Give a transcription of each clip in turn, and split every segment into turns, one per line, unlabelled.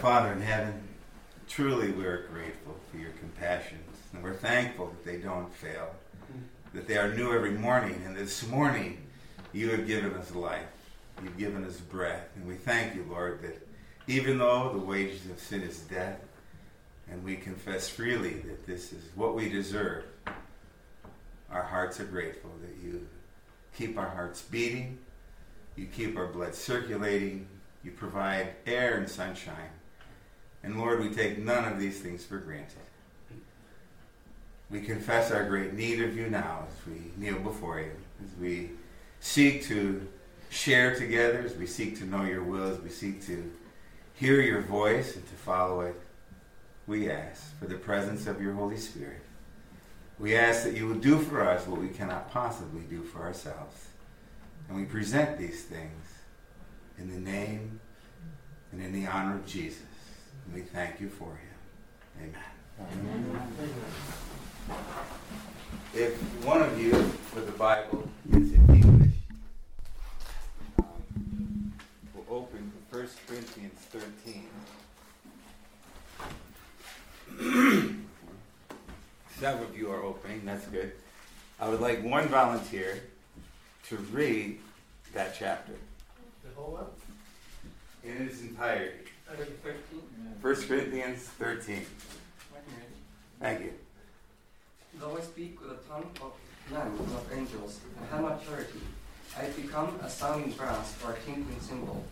Father in heaven, truly we're grateful for your compassions, and we're thankful that they don't fail, that they are new every morning. And this morning, you have given us life, you've given us breath, and we thank you, Lord, that even though the wages of sin is death, and we confess freely that this is what we deserve, our hearts are grateful that you keep our hearts beating, you keep our blood circulating, you provide air and sunshine. And Lord, we take none of these things for granted. We confess our great need of you now as we kneel before you, as we seek to share together, as we seek to know your will, as we seek to hear your voice and to follow it. We ask for the presence of your Holy Spirit. We ask that you will do for us what we cannot possibly do for ourselves. And we present these things in the name and in the honor of Jesus. And we thank you for him. Amen. Amen. If one of you for the Bible is in English, um, we'll open 1 Corinthians 13. Several of you are opening, that's good. I would like one volunteer to read that chapter.
The whole one?
In its entirety.
13?
1 Corinthians 13. Thank you.
Though I speak with a tongue of men and of angels, and have not charity, I have become a sounding brass or a tinkling cymbal.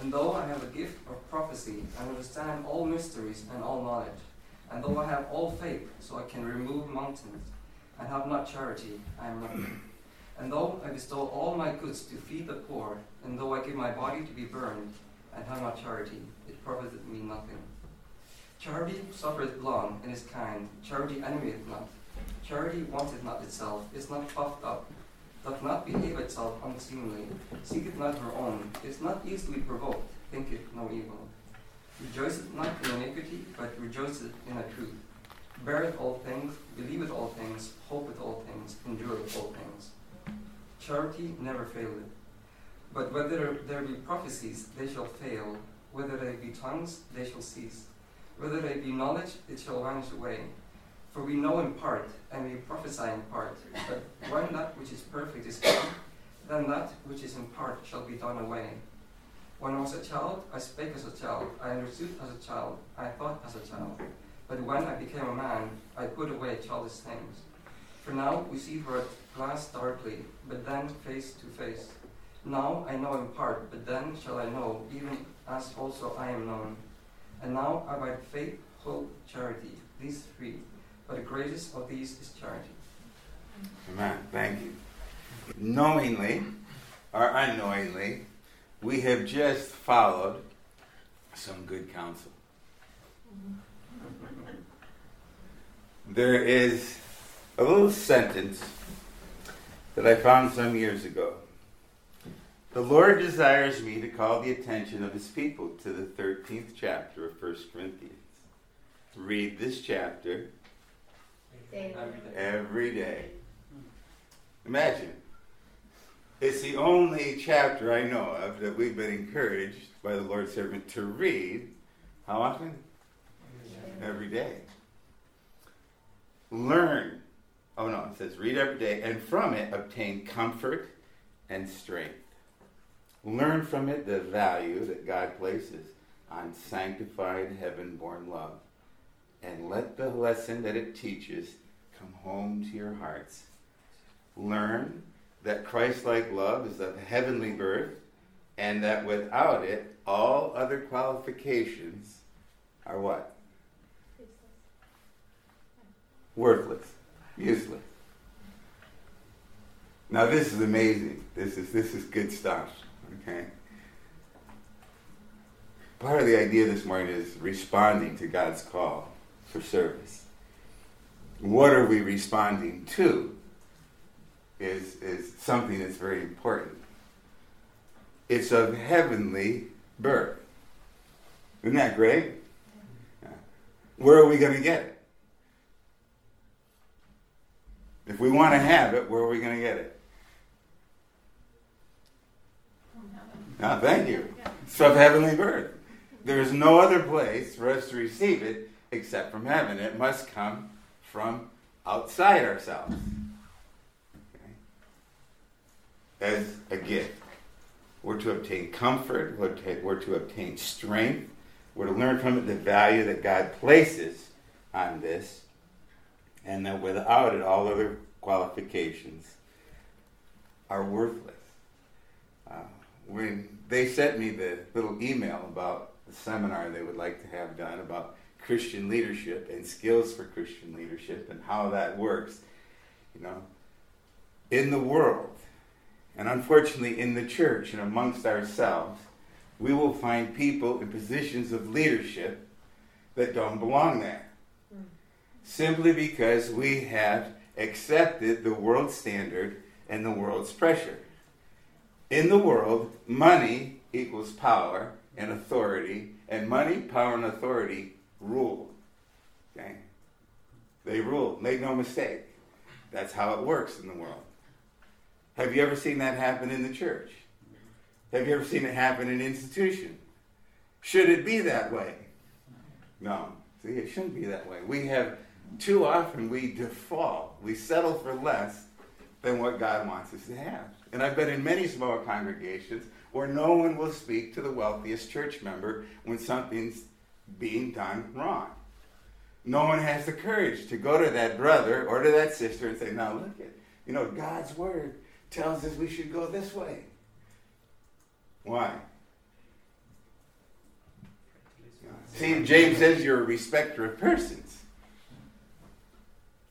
And though I have a gift of prophecy, and understand all mysteries and all knowledge, and though I have all faith, so I can remove mountains, and have not charity, I am nothing. And though I bestow all my goods to feed the poor, and though I give my body to be burned, and have not charity, it profiteth me nothing. Charity suffereth long and is kind. Charity envieth not. Charity wanteth not itself, is not puffed up, doth not behave itself unseemly, seeketh not her own, is not easily provoked, thinketh no evil. Rejoiceth not in iniquity, but rejoiceth in the truth. Beareth all things, believeth all things, hopeth all things, endureth all things. Charity never faileth. But whether there be prophecies, they shall fail. Whether they be tongues, they shall cease. Whether they be knowledge, it shall vanish away. For we know in part, and we prophesy in part. But when that which is perfect is come, then that which is in part shall be done away. When I was a child, I spake as a child, I understood as a child, I thought as a child. But when I became a man, I put away childish things. For now we see through a glass darkly, but then face to face. Now I know in part, but then shall I know, even as also I am known. And now abide faith, hope, charity, these three. But the greatest of these is charity.
Amen. Thank you. Knowingly or unknowingly, we have just followed some good counsel. There is a little sentence that I found some years ago. The Lord desires me to call the attention of his people to the 13th chapter of 1 Corinthians. Read this chapter every day. Imagine. It's the only chapter I know of that we've been encouraged by the Lord's servant to read. How often? Every day. Learn. Oh no, it says read every day, and from it obtain comfort and strength. Learn from it the value that God places on sanctified, heaven born love. And let the lesson that it teaches come home to your hearts. Learn that Christ like love is of heavenly birth, and that without it, all other qualifications are what? Worthless, useless. Now this is amazing. This is this is good stuff. Okay. Part of the idea this morning is responding to God's call for service. What are we responding to? Is, is something that's very important. It's of heavenly birth. Isn't that great? Where are we going to get it? If we want to have it, where are we going to get it? No, thank you. It's of heavenly birth. There is no other place for us to receive it except from heaven. It must come from outside ourselves okay? as a gift. We're to obtain comfort, we're to, we're to obtain strength, we're to learn from it the value that God places on this, and that without it, all other qualifications are worthless. Uh, when they sent me the little email about the seminar they would like to have done about Christian leadership and skills for Christian leadership and how that works, you know, in the world, and unfortunately in the church and amongst ourselves, we will find people in positions of leadership that don't belong there. Mm. Simply because we have accepted the world standard and the world's pressure. In the world, money equals power and authority, and money, power, and authority rule. Okay? They rule. Make no mistake. That's how it works in the world. Have you ever seen that happen in the church? Have you ever seen it happen in an institution? Should it be that way? No. See, it shouldn't be that way. We have too often we default, we settle for less than what God wants us to have. And I've been in many small congregations where no one will speak to the wealthiest church member when something's being done wrong. No one has the courage to go to that brother or to that sister and say, now look at, you know, God's word tells us we should go this way. Why? See, James says you're a respecter of persons.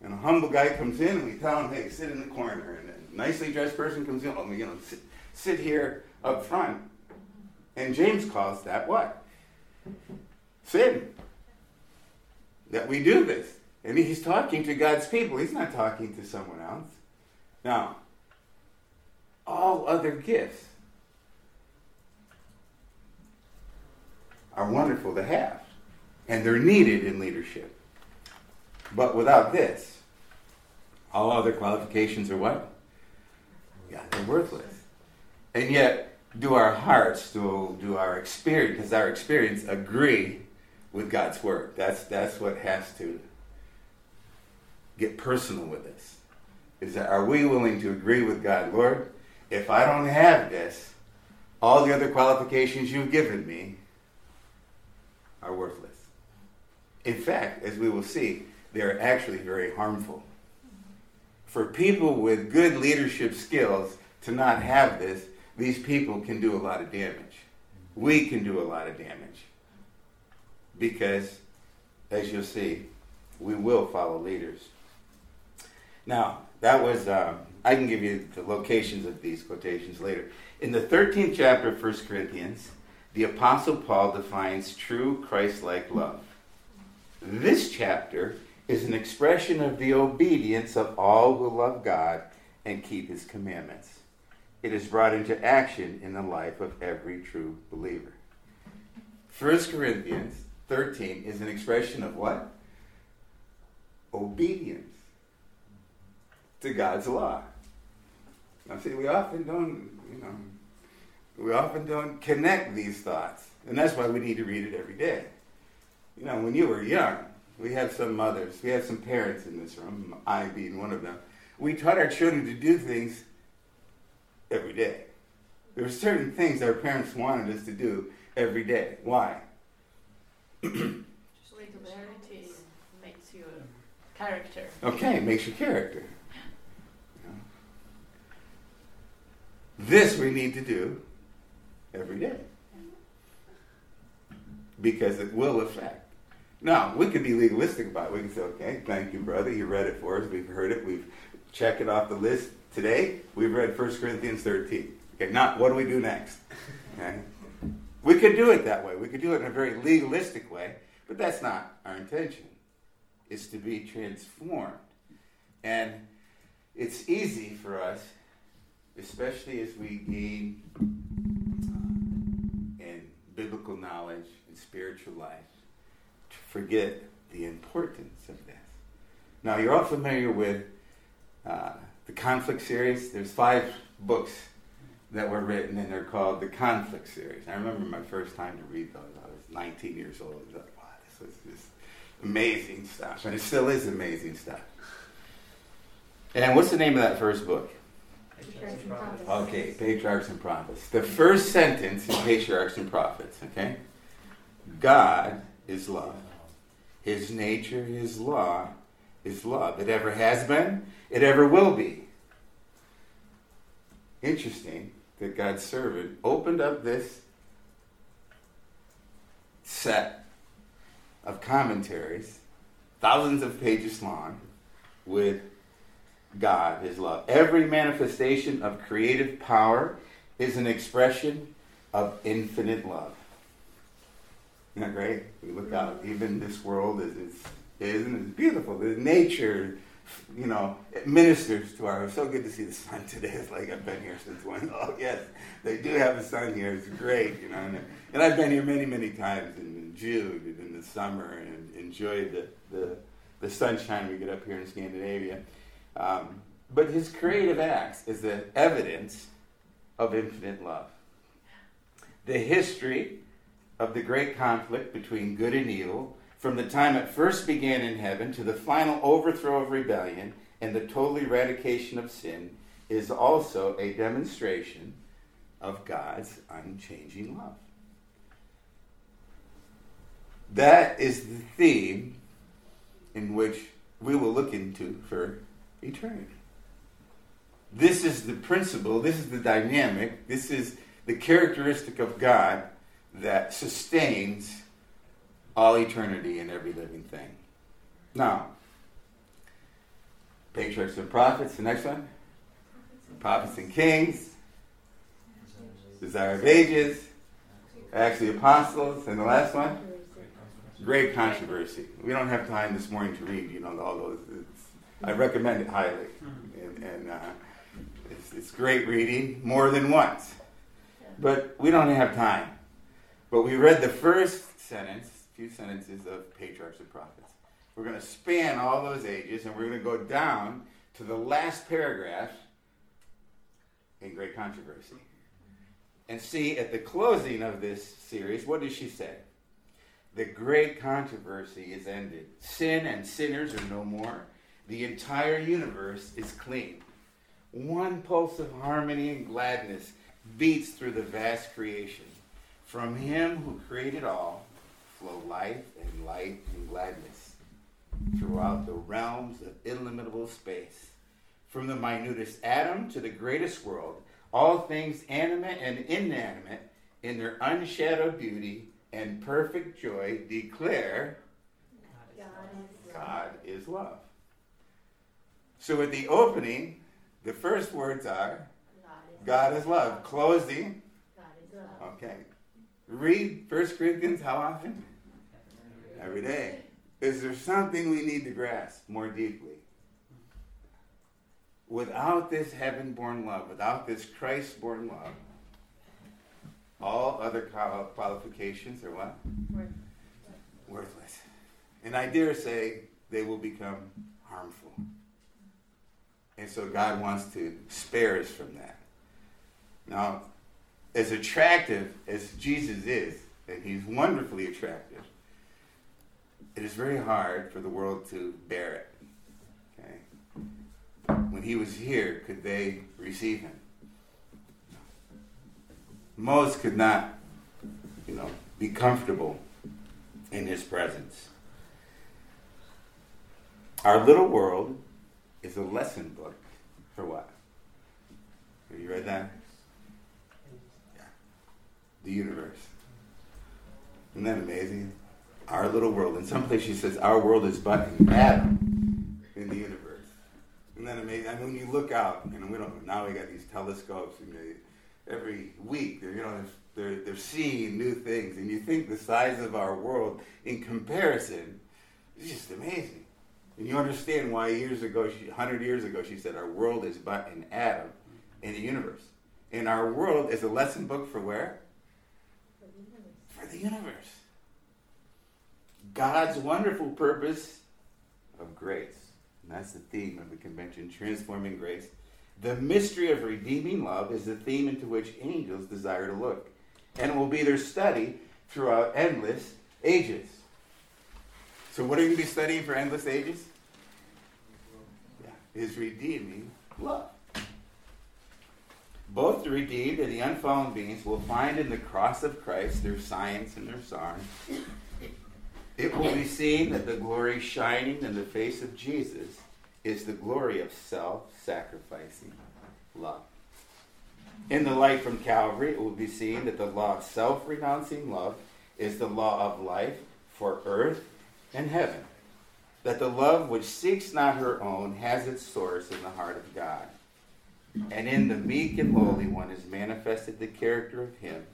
And a humble guy comes in and we tell him, hey, sit in the corner. Nicely dressed person comes in, you know, sit, sit here up front. And James calls that what? Sin. That we do this. And he's talking to God's people. He's not talking to someone else. Now, all other gifts are wonderful to have. And they're needed in leadership. But without this, all other qualifications are what? Yeah, they're worthless. And yet, do our hearts, do, do our experience, does our experience agree with God's word? That's, that's what has to get personal with us. Is that are we willing to agree with God, Lord? If I don't have this, all the other qualifications you've given me are worthless. In fact, as we will see, they're actually very harmful. For people with good leadership skills to not have this, these people can do a lot of damage. We can do a lot of damage. Because, as you'll see, we will follow leaders. Now, that was, um, I can give you the locations of these quotations later. In the 13th chapter of 1 Corinthians, the Apostle Paul defines true Christ like love. This chapter is an expression of the obedience of all who love God and keep his commandments. It is brought into action in the life of every true believer. 1 Corinthians 13 is an expression of what? Obedience to God's law. Now, see, we often don't, you know, we often don't connect these thoughts. And that's why we need to read it every day. You know, when you were young, we have some mothers, we have some parents in this room, I being one of them. We taught our children to do things every day. There were certain things our parents wanted us to do every day. Why?
Regularity makes you a character.
Okay, makes you character. This we need to do every day because it will affect. Now, we could be legalistic about it. We can say, okay, thank you, brother. You read it for us. We've heard it. We've checked it off the list. Today, we've read 1 Corinthians 13. Okay, now, what do we do next? Okay? We could do it that way. We could do it in a very legalistic way, but that's not our intention. It's to be transformed. And it's easy for us, especially as we gain uh, in biblical knowledge and spiritual life, forget the importance of this. Now, you're all familiar with uh, the conflict series. There's five books that were written, and they're called the conflict series. I remember my first time to read those. I was 19 years old. I was Like, wow, this is just amazing stuff. And it still is amazing stuff. And what's the name of that first book? Patriarchs and Prophets. Okay, Patriarchs and Prophets. The first sentence in Patriarchs and Prophets, okay? God is love. His nature, his law is love. It ever has been, it ever will be. Interesting that God's servant opened up this set of commentaries, thousands of pages long, with God, His love. Every manifestation of creative power is an expression of infinite love. Isn't that great? We look out, even this world is, is, is and it's beautiful. The nature, you know, it ministers to our. It's so good to see the sun today. It's like I've been here since when. Oh yes, they do have the sun here. It's great, you know. And, and I've been here many, many times in, in June and in the summer and enjoyed the, the the sunshine we get up here in Scandinavia. Um, but his creative acts is the evidence of infinite love. The history of the great conflict between good and evil, from the time it first began in heaven to the final overthrow of rebellion and the total eradication of sin, is also a demonstration of God's unchanging love. That is the theme in which we will look into for eternity. This is the principle, this is the dynamic, this is the characteristic of God that sustains all eternity and every living thing. Now, patriarchs and prophets, the next one. Prophets and kings, desire of ages, the Apostles, and the last one. Great controversy. We don't have time this morning to read, you know, all those. I recommend it highly, and, and uh, it's, it's great reading more than once. But we don't have time. But we read the first sentence, a few sentences of patriarchs and prophets. We're going to span all those ages, and we're going to go down to the last paragraph in Great Controversy. And see at the closing of this series, what does she say? The great controversy is ended. Sin and sinners are no more. The entire universe is clean. One pulse of harmony and gladness beats through the vast creation. From him who created all flow life and light and gladness throughout the realms of illimitable space. From the minutest atom to the greatest world, all things animate and inanimate in their unshadowed beauty and perfect joy declare God is love. So at the opening, the first words are God is love. Closing, God is love. okay. Read 1 Corinthians how often? Every day. Is there something we need to grasp more deeply? Without this heaven born love, without this Christ born love, all other qualifications are what? Worthless. And I dare say they will become harmful. And so God wants to spare us from that. Now, as attractive as Jesus is, and he's wonderfully attractive, it is very hard for the world to bear it. Okay? When he was here, could they receive him? Most could not, you know, be comfortable in his presence. Our little world is a lesson book for what? Have you read that? The universe. Isn't that amazing? Our little world. In some place she says our world is but an atom in the universe. Isn't that amazing? I mean, when you look out, and we don't. Now we got these telescopes, and they, every week, they're, you know, they're they're seeing new things, and you think the size of our world in comparison is just amazing. And you understand why years ago, she, 100 years ago, she said, Our world is but an atom in the universe. And our world is a lesson book for where? For the universe. For the universe. God's wonderful purpose of grace. And that's the theme of the convention, transforming grace. The mystery of redeeming love is the theme into which angels desire to look. And will be their study throughout endless ages. So, what are you going to be studying for endless ages? Yeah, is redeeming love. Both the redeemed and the unfallen beings will find in the cross of Christ their science and their song. It will be seen that the glory shining in the face of Jesus is the glory of self sacrificing love. In the light from Calvary, it will be seen that the law of self renouncing love is the law of life for earth and heaven. That the love which seeks not her own has its source in the heart of God. And in the meek and lowly one is manifested the character of him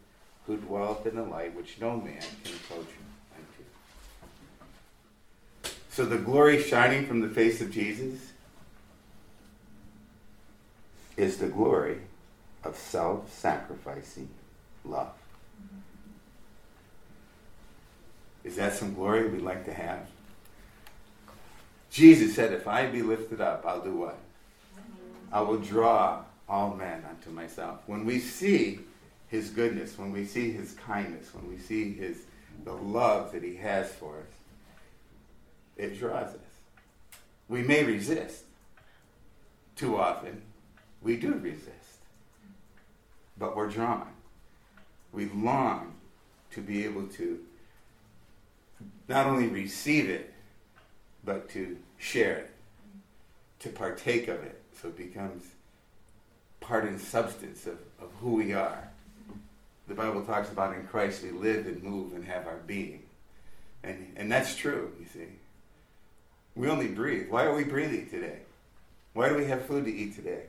who dwelleth in the light which no man can approach unto. So the glory shining from the face of Jesus is the glory of self sacrificing love. Is that some glory we'd like to have? Jesus said, If I be lifted up, I'll do what? I will draw all men unto myself. When we see his goodness, when we see his kindness, when we see his the love that he has for us, it draws us. We may resist. Too often, we do resist. But we're drawn. We long to be able to not only receive it, but to share it, to partake of it so it becomes part and substance of, of who we are. The Bible talks about in Christ we live and move and have our being. And, and that's true, you see. We only breathe. Why are we breathing today? Why do we have food to eat today?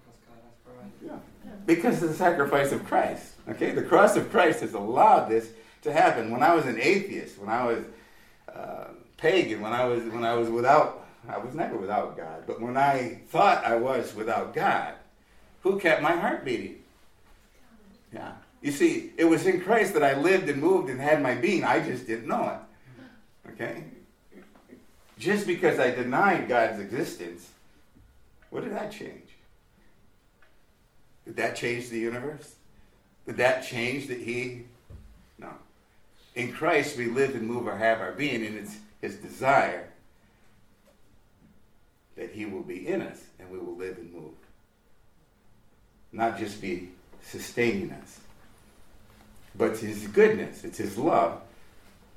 Because God has provided.
Yeah. Because of the sacrifice of Christ. Okay? The cross of Christ has allowed this to happen. When I was an atheist, when I was uh, pagan, when I was when I was without I was never without God, but when I thought I was without God, who kept my heart beating? Yeah. You see, it was in Christ that I lived and moved and had my being. I just didn't know it. Okay? Just because I denied God's existence, what did that change? Did that change the universe? Did that change that He? No. In Christ, we live and move or have our being, and it's His desire that He will be in us and we will live and move. Not just be sustaining us, but it's His goodness, it's His love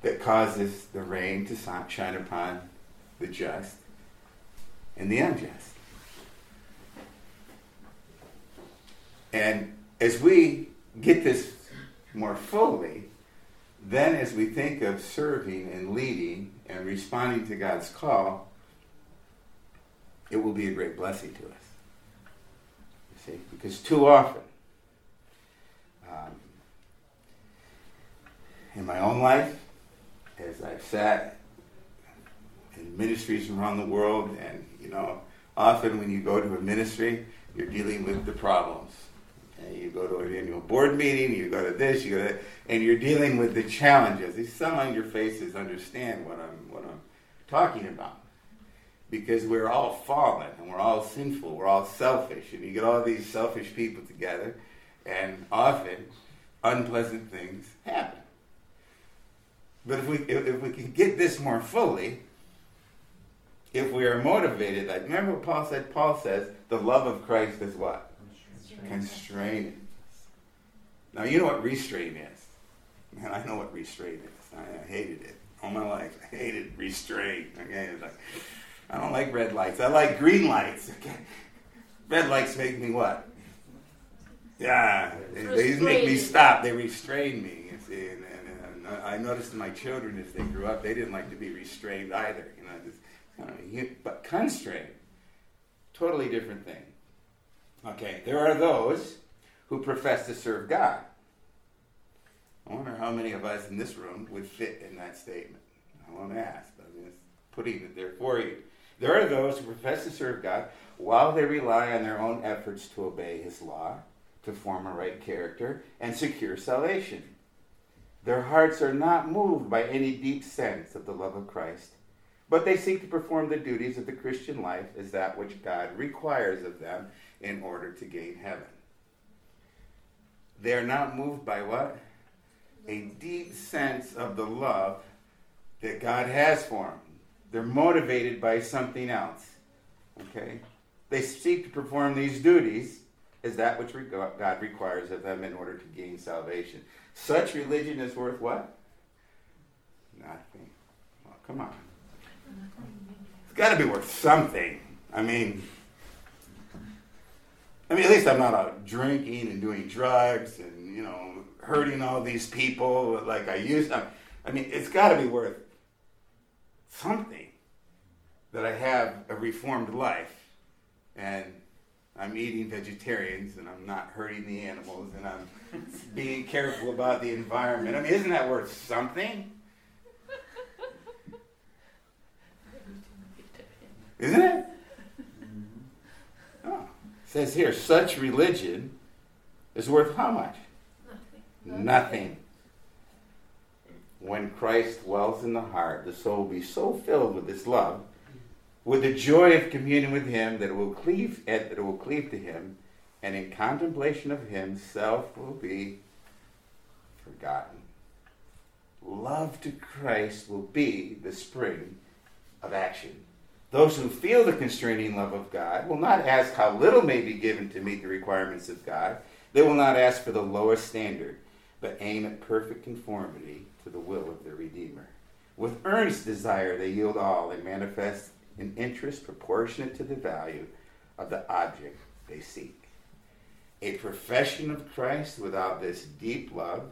that causes the rain to shine upon the just and the unjust. And as we get this more fully, then as we think of serving and leading and responding to God's call, it will be a great blessing to us. You see, because too often, um, in my own life, as I've sat in ministries around the world, and you know, often when you go to a ministry, you're dealing with the problems. Okay? You go to an annual board meeting, you go to this, you go to, that, and you're dealing with the challenges. Some on your faces understand what I'm what I'm talking about because we're all fallen and we're all sinful, we're all selfish, and you get all these selfish people together, and often unpleasant things happen. But if we if, if we can get this more fully, if we are motivated, like remember what Paul said? Paul says the love of Christ is what? Constraining. Now you know what restraint is. Man, I know what restraint is. I, I hated it all my life. I hated restraint. Okay, it's like I don't like red lights. I like green lights. Okay. Red lights make me what? Yeah, they, they make me stop. They restrain me. You see, and, and, and I noticed my children as they grew up, they didn't like to be restrained either. You know, just, you know, but constraint, totally different thing. Okay, there are those who profess to serve God. I wonder how many of us in this room would fit in that statement. I won't ask, but I'm just putting it there for you. There are those who profess to serve God while they rely on their own efforts to obey His law, to form a right character, and secure salvation. Their hearts are not moved by any deep sense of the love of Christ, but they seek to perform the duties of the Christian life as that which God requires of them in order to gain heaven. They are not moved by what? a deep sense of the love that God has for them. They're motivated by something else. Okay? They seek to perform these duties as that which God requires of them in order to gain salvation. Such religion is worth what? Nothing. Well, come on. It's got to be worth something. I mean, I mean, at least I'm not out drinking and doing drugs and you know hurting all these people like I used to. I mean, it's got to be worth something that I have a reformed life and I'm eating vegetarians and I'm not hurting the animals and I'm being careful about the environment. I mean, isn't that worth something? Isn't it? Mm-hmm. Oh. It says here, such religion is worth how much? Nothing. Nothing. When Christ dwells in the heart, the soul will be so filled with this love, with the joy of communion with Him, that it will cleave, that it will cleave to Him, and in contemplation of Him, self will be forgotten. Love to Christ will be the spring of action. Those who feel the constraining love of God will not ask how little may be given to meet the requirements of God. They will not ask for the lowest standard, but aim at perfect conformity to the will of their Redeemer. With earnest desire, they yield all and manifest an interest proportionate to the value of the object they seek. A profession of Christ without this deep love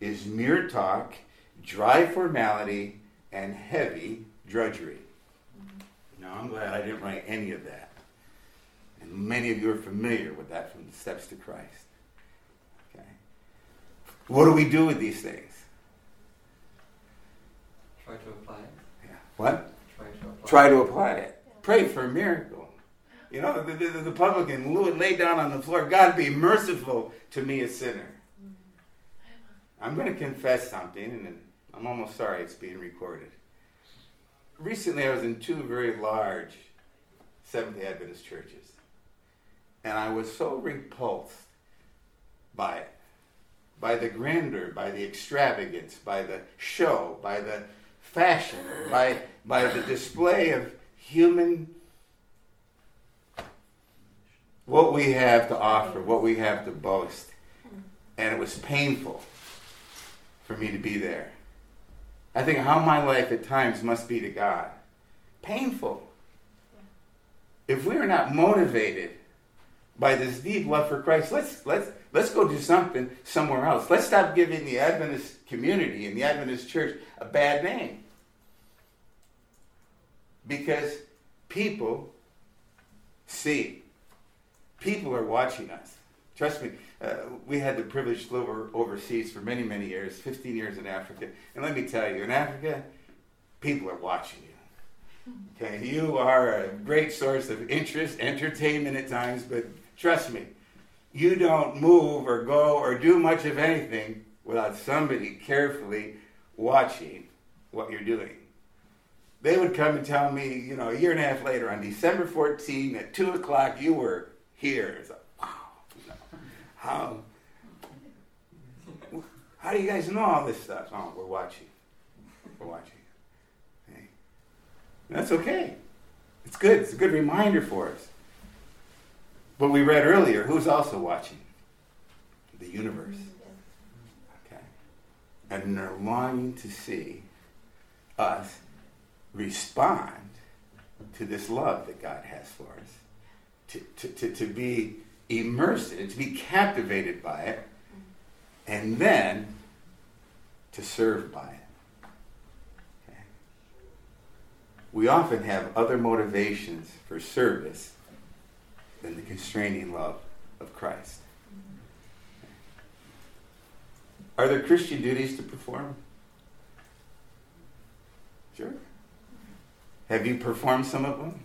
is mere talk, dry formality, and heavy drudgery. Now, I'm glad I didn't write any of that. And many of you are familiar with that from the Steps to Christ. Okay. What do we do with these things?
Try to apply it.
Yeah. What?
Try to apply,
Try to apply it. Pray for a miracle. You know, the, the, the publican lay down on the floor. God, be merciful to me, a sinner. I'm going to confess something, and I'm almost sorry it's being recorded recently I was in two very large Seventh day Adventist churches, and I was so repulsed by it, by the grandeur, by the extravagance, by the show, by the fashion, by, by the display of human what we have to offer, what we have to boast. And it was painful for me to be there. I think how my life at times must be to God. Painful. If we are not motivated by this deep love for Christ, let's let's let's go do something somewhere else. Let's stop giving the Adventist community and the Adventist church a bad name. Because people see. People are watching us. Trust me, uh, we had the privilege to live over, overseas for many, many years, 15 years in Africa. And let me tell you, in Africa, people are watching you. Okay, you are a great source of interest, entertainment at times, but trust me, you don't move or go or do much of anything without somebody carefully watching what you're doing. They would come and tell me, you know, a year and a half later, on December 14 at 2 o'clock, you were here. It's like, wow, how? How do you guys know all this stuff? Oh, we're watching. We're watching. Okay. That's okay. It's good. It's a good reminder for us. But we read earlier, who's also watching? The universe. Mm-hmm. Okay. And they're longing to see us respond to this love that God has for us. To, to, to, to be immersed in it, to be captivated by it, and then to serve by it. Okay. We often have other motivations for service than the constraining love of Christ. Are there Christian duties to perform? Sure. Have you performed some of them?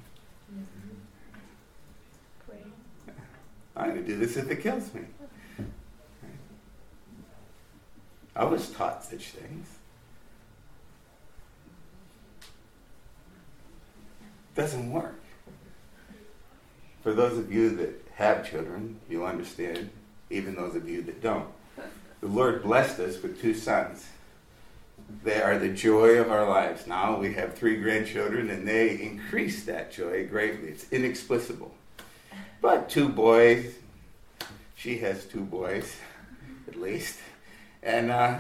I'm going to do this if it kills me. I was taught such things. Doesn't work. For those of you that have children, you'll understand, even those of you that don't. the Lord blessed us with two sons. They are the joy of our lives. Now we have three grandchildren, and they increase that joy greatly. It's inexplicable. But two boys, she has two boys, at least, and uh,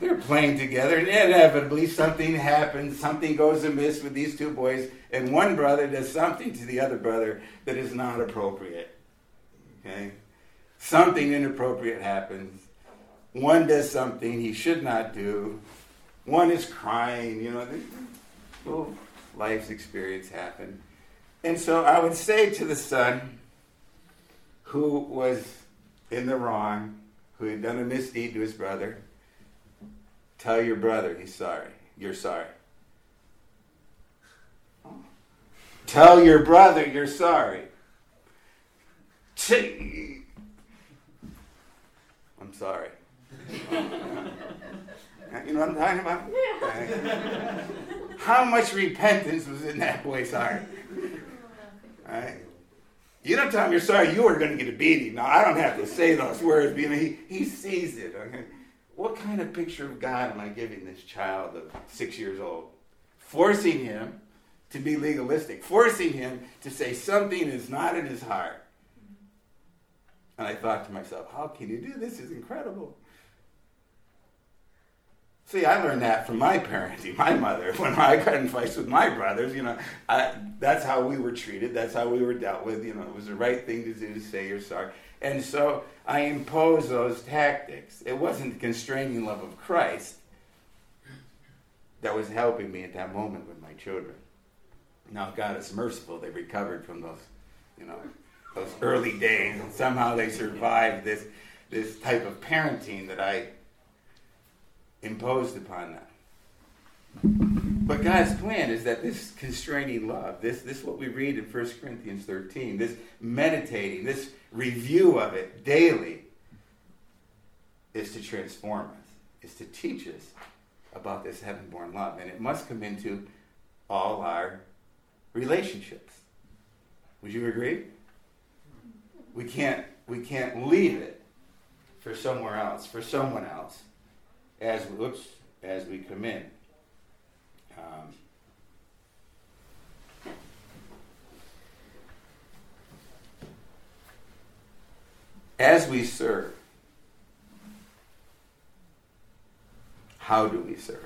they're playing together, and inevitably something happens, something goes amiss with these two boys, and one brother does something to the other brother that is not appropriate. Okay? Something inappropriate happens. One does something he should not do. One is crying, you know, little life's experience happened. And so I would say to the son who was in the wrong, who had done a misdeed to his brother, tell your brother he's sorry. You're sorry. Tell your brother you're sorry. I'm sorry. Uh, you know what I'm talking about? Yeah. How much repentance was in that boy's heart? Right? You don't tell him you're sorry, you are going to get a beating. Now, I don't have to say those words, but he, he sees it. Okay? What kind of picture of God am I giving this child of six years old? Forcing him to be legalistic, forcing him to say something is not in his heart. And I thought to myself, how can you do this? This is incredible. See, I learned that from my parenting, my mother. When I got in fights with my brothers, you know, I, that's how we were treated. That's how we were dealt with. You know, it was the right thing to do to say you're sorry. And so I imposed those tactics. It wasn't the constraining love of Christ that was helping me at that moment with my children. Now God is merciful. They recovered from those, you know, those early days, and somehow they survived this this type of parenting that I imposed upon them. But God's plan is that this constraining love, this, this what we read in 1 Corinthians 13, this meditating, this review of it daily, is to transform us, is to teach us about this heaven-born love. And it must come into all our relationships. Would you agree? We can't, we can't leave it for somewhere else, for someone else as we, oops, as we come in. Um, as we serve, how do we serve?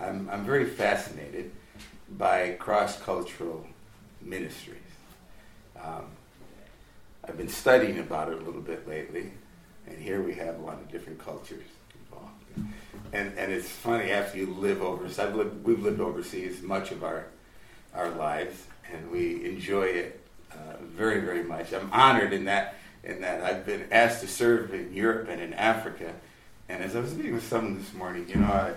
I'm, I'm very fascinated by cross cultural ministries. Um, I've been studying about it a little bit lately. And here we have a lot of different cultures involved. And, and it's funny, after you live overseas, I've lived, we've lived overseas much of our, our lives, and we enjoy it uh, very, very much. I'm honored in that, in that I've been asked to serve in Europe and in Africa. And as I was meeting with someone this morning, you know, I,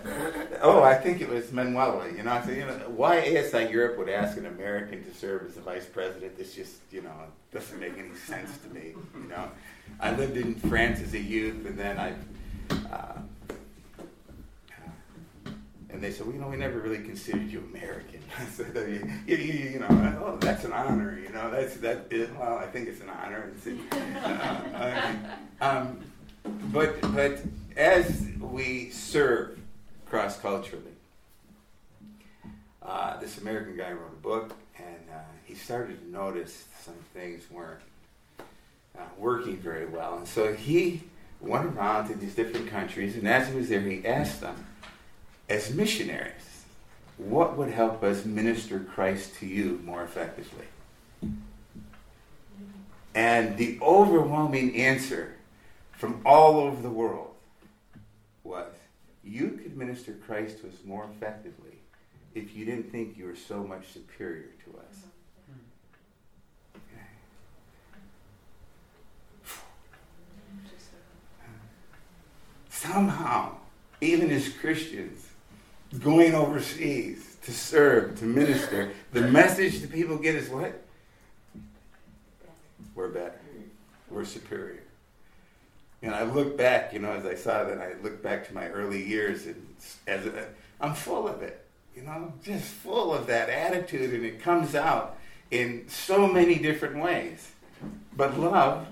oh, I think it was Manuela, you know, I said, you know, why ASI Europe would ask an American to serve as the vice president, this just, you know, doesn't make any sense to me, you know. I lived in France as a youth, and then I. Uh, and they said, well, you know, we never really considered you American. so, you, you, you, know, oh, that's an honor. You know, that's that. Is, well, I think it's an honor. It's, uh, um, but but as we serve cross culturally, uh, this American guy wrote a book, and uh, he started to notice some things weren't uh, working very well. And so he went around to these different countries, and as he was there, he asked them, as missionaries, what would help us minister Christ to you more effectively? And the overwhelming answer from all over the world was you could minister Christ to us more effectively if you didn't think you were so much superior to us. Mm-hmm. somehow, even as Christians, going overseas to serve, to minister, the message that people get is what? We're better. We're superior. And I look back, you know, as I saw that, I look back to my early years, and as a, I'm full of it, you know, just full of that attitude, and it comes out in so many different ways. But love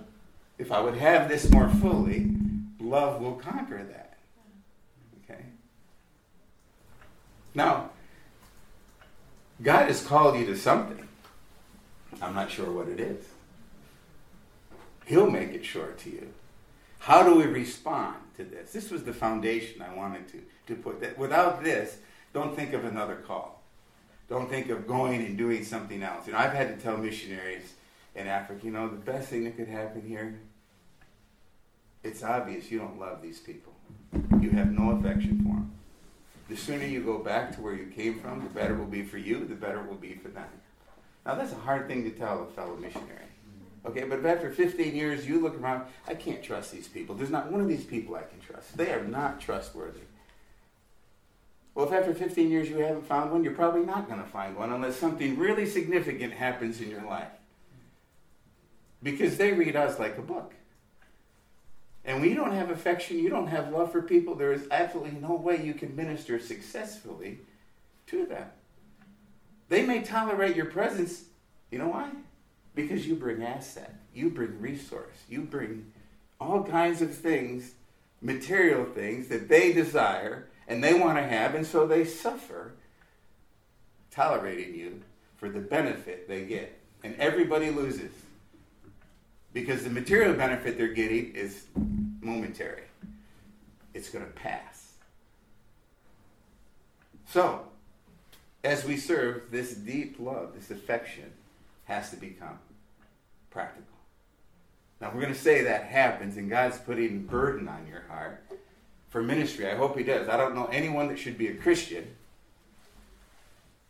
if I would have this more fully, love will conquer that. Okay? Now, God has called you to something. I'm not sure what it is. He'll make it sure to you. How do we respond to this? This was the foundation I wanted to, to put that. Without this, don't think of another call. Don't think of going and doing something else. You know, I've had to tell missionaries in Africa, you know, the best thing that could happen here, it's obvious you don't love these people. You have no affection for them. The sooner you go back to where you came from, the better it will be for you, the better it will be for them. Now, that's a hard thing to tell a fellow missionary. Okay, but if after 15 years you look around, I can't trust these people. There's not one of these people I can trust. They are not trustworthy. Well, if after 15 years you haven't found one, you're probably not going to find one unless something really significant happens in your life. Because they read us like a book. And when you don't have affection, you don't have love for people, there is absolutely no way you can minister successfully to them. They may tolerate your presence. You know why? Because you bring asset, you bring resource, you bring all kinds of things, material things that they desire and they want to have, and so they suffer tolerating you for the benefit they get. And everybody loses because the material benefit they're getting is momentary, it's going to pass. So, as we serve, this deep love, this affection, has to become practical. Now, we're going to say that happens, and God's putting burden on your heart for ministry. I hope He does. I don't know anyone that should be a Christian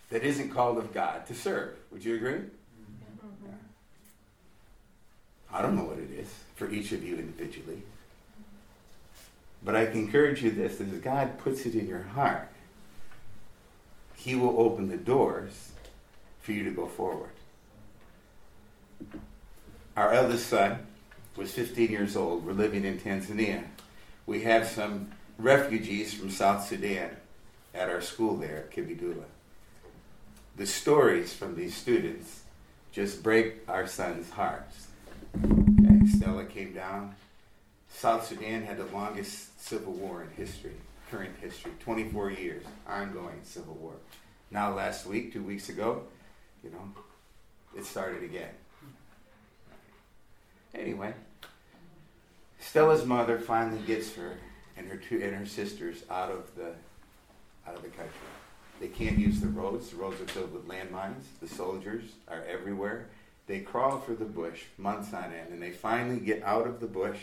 that isn't called of God to serve. Would you agree? Yeah. I don't know what it is for each of you individually. But I can encourage you this as God puts it in your heart, He will open the doors for you to go forward. Our eldest son was 15 years old. We're living in Tanzania. We have some refugees from South Sudan at our school there at Kibidula. The stories from these students just break our son's hearts. Okay, Stella came down. South Sudan had the longest civil war in history, current history, 24 years, ongoing civil war. Now, last week, two weeks ago, you know, it started again. Anyway, Stella's mother finally gets her and her two and her sisters out of the out of the country. They can't use the roads. The roads are filled with landmines. The soldiers are everywhere. They crawl through the bush months on end, and they finally get out of the bush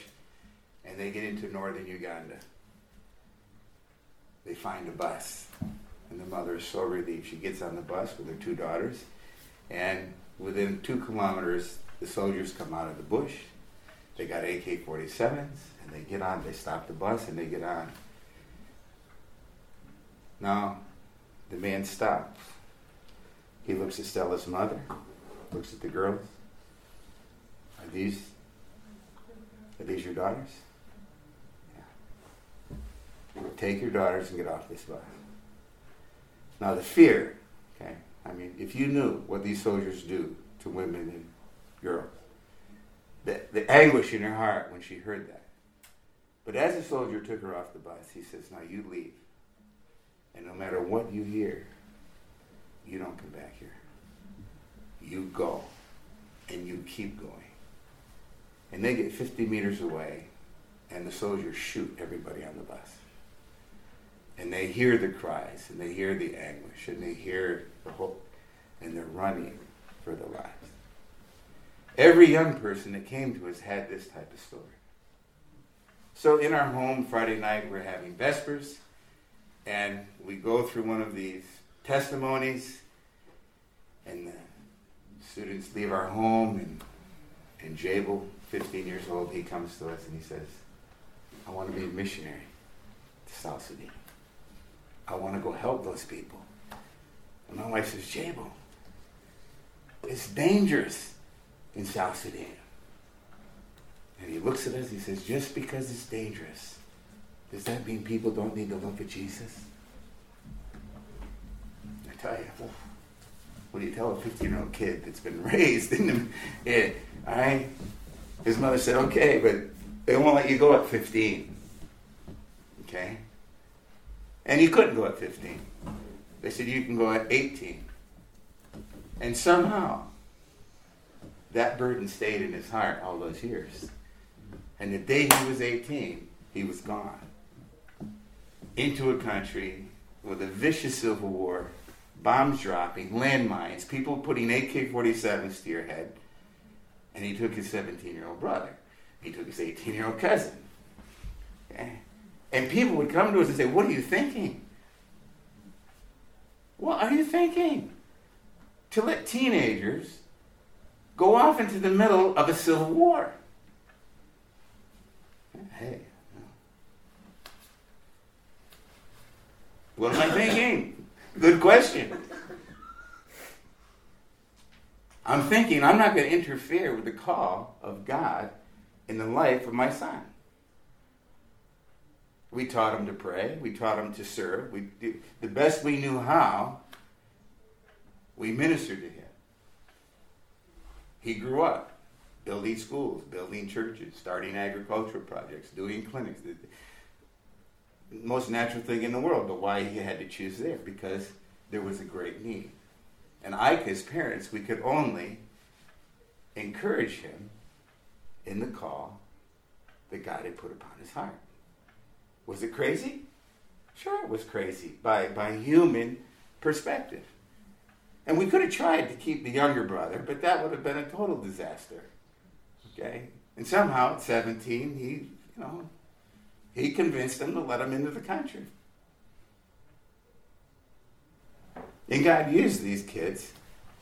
and they get into northern Uganda. They find a bus, and the mother is so relieved. She gets on the bus with her two daughters, and within two kilometers, the soldiers come out of the bush. They got AK 47s, and they get on, they stop the bus, and they get on. Now, the man stops. He looks at Stella's mother, looks at the girls. Are these, are these your daughters? Take your daughters and get off this bus. Now, the fear, okay? I mean, if you knew what these soldiers do to women and girls, the, the anguish in her heart when she heard that. But as the soldier took her off the bus, he says, Now you leave. And no matter what you hear, you don't come back here. You go. And you keep going. And they get 50 meters away, and the soldiers shoot everybody on the bus and they hear the cries and they hear the anguish and they hear the hope and they're running for the lives. Every young person that came to us had this type of story. So in our home Friday night, we're having Vespers, and we go through one of these testimonies, and the students leave our home, and, and Jabel, 15 years old, he comes to us and he says, I want to be a missionary to South Sudan. I want to go help those people. And my wife says, Jabel, it's dangerous in South Sudan. And he looks at us, he says, just because it's dangerous, does that mean people don't need to look at Jesus? I tell you, what do you tell a 15 year old kid that's been raised in the, yeah, all right? His mother said, okay, but they won't let you go at 15. Okay? And he couldn't go at 15. They said, you can go at 18. And somehow, that burden stayed in his heart all those years. And the day he was 18, he was gone into a country with a vicious civil war, bombs dropping, landmines, people putting AK 47s to your head. And he took his 17 year old brother, he took his 18 year old cousin. And people would come to us and say, What are you thinking? What are you thinking? To let teenagers go off into the middle of a civil war. Hey. What am I thinking? Good question. I'm thinking I'm not going to interfere with the call of God in the life of my son. We taught him to pray. We taught him to serve. We the best we knew how. We ministered to him. He grew up building schools, building churches, starting agricultural projects, doing clinics. The most natural thing in the world, but why he had to choose there? Because there was a great need. And I, as parents, we could only encourage him in the call that God had put upon his heart. Was it crazy? Sure, it was crazy by, by human perspective. And we could have tried to keep the younger brother, but that would have been a total disaster. Okay? And somehow at 17, he, you know, he convinced them to let him into the country. And God used these kids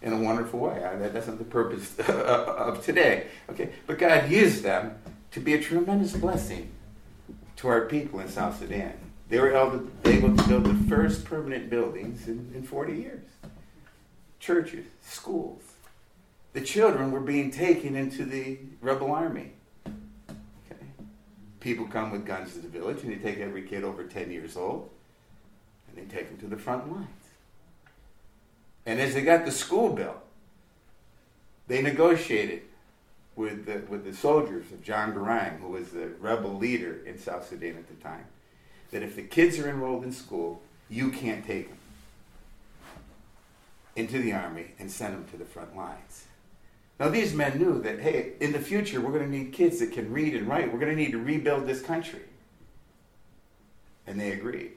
in a wonderful way. Uh, That's not the purpose of today. Okay, but God used them to be a tremendous blessing to our people in South Sudan. They were able to build the first permanent buildings in, in 40 years. Churches, schools. The children were being taken into the rebel army. Okay. People come with guns to the village and they take every kid over 10 years old and they take them to the front lines. And as they got the school built, they negotiated with the, with the soldiers of John Garang, who was the rebel leader in South Sudan at the time, that if the kids are enrolled in school, you can't take them into the army and sent them to the front lines. Now, these men knew that, hey, in the future, we're going to need kids that can read and write. We're going to need to rebuild this country. And they agreed.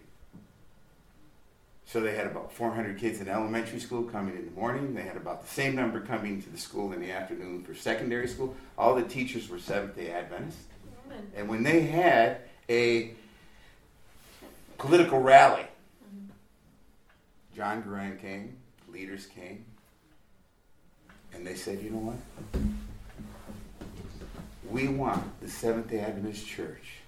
So they had about 400 kids in elementary school coming in the morning. They had about the same number coming to the school in the afternoon for secondary school. All the teachers were Seventh day Adventists. And when they had a political rally, mm-hmm. John Garang came, leaders came, and they said, you know what? We want the Seventh day Adventist Church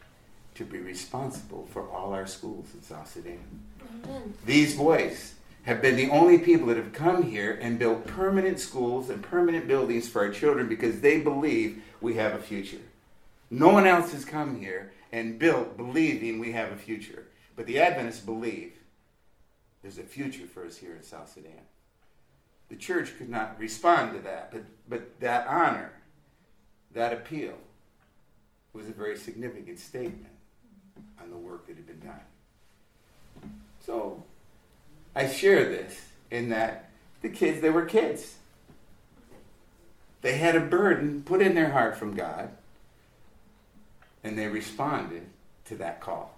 to be responsible for all our schools in South Sudan. Amen. These boys have been the only people that have come here and built permanent schools and permanent buildings for our children because they believe we have a future. No one else has come here and built believing we have a future. But the Adventists believe there's a future for us here in South Sudan. The church could not respond to that, but, but that honor, that appeal, was a very significant statement on the work that had been done. So I share this in that the kids, they were kids. They had a burden put in their heart from God, and they responded to that call.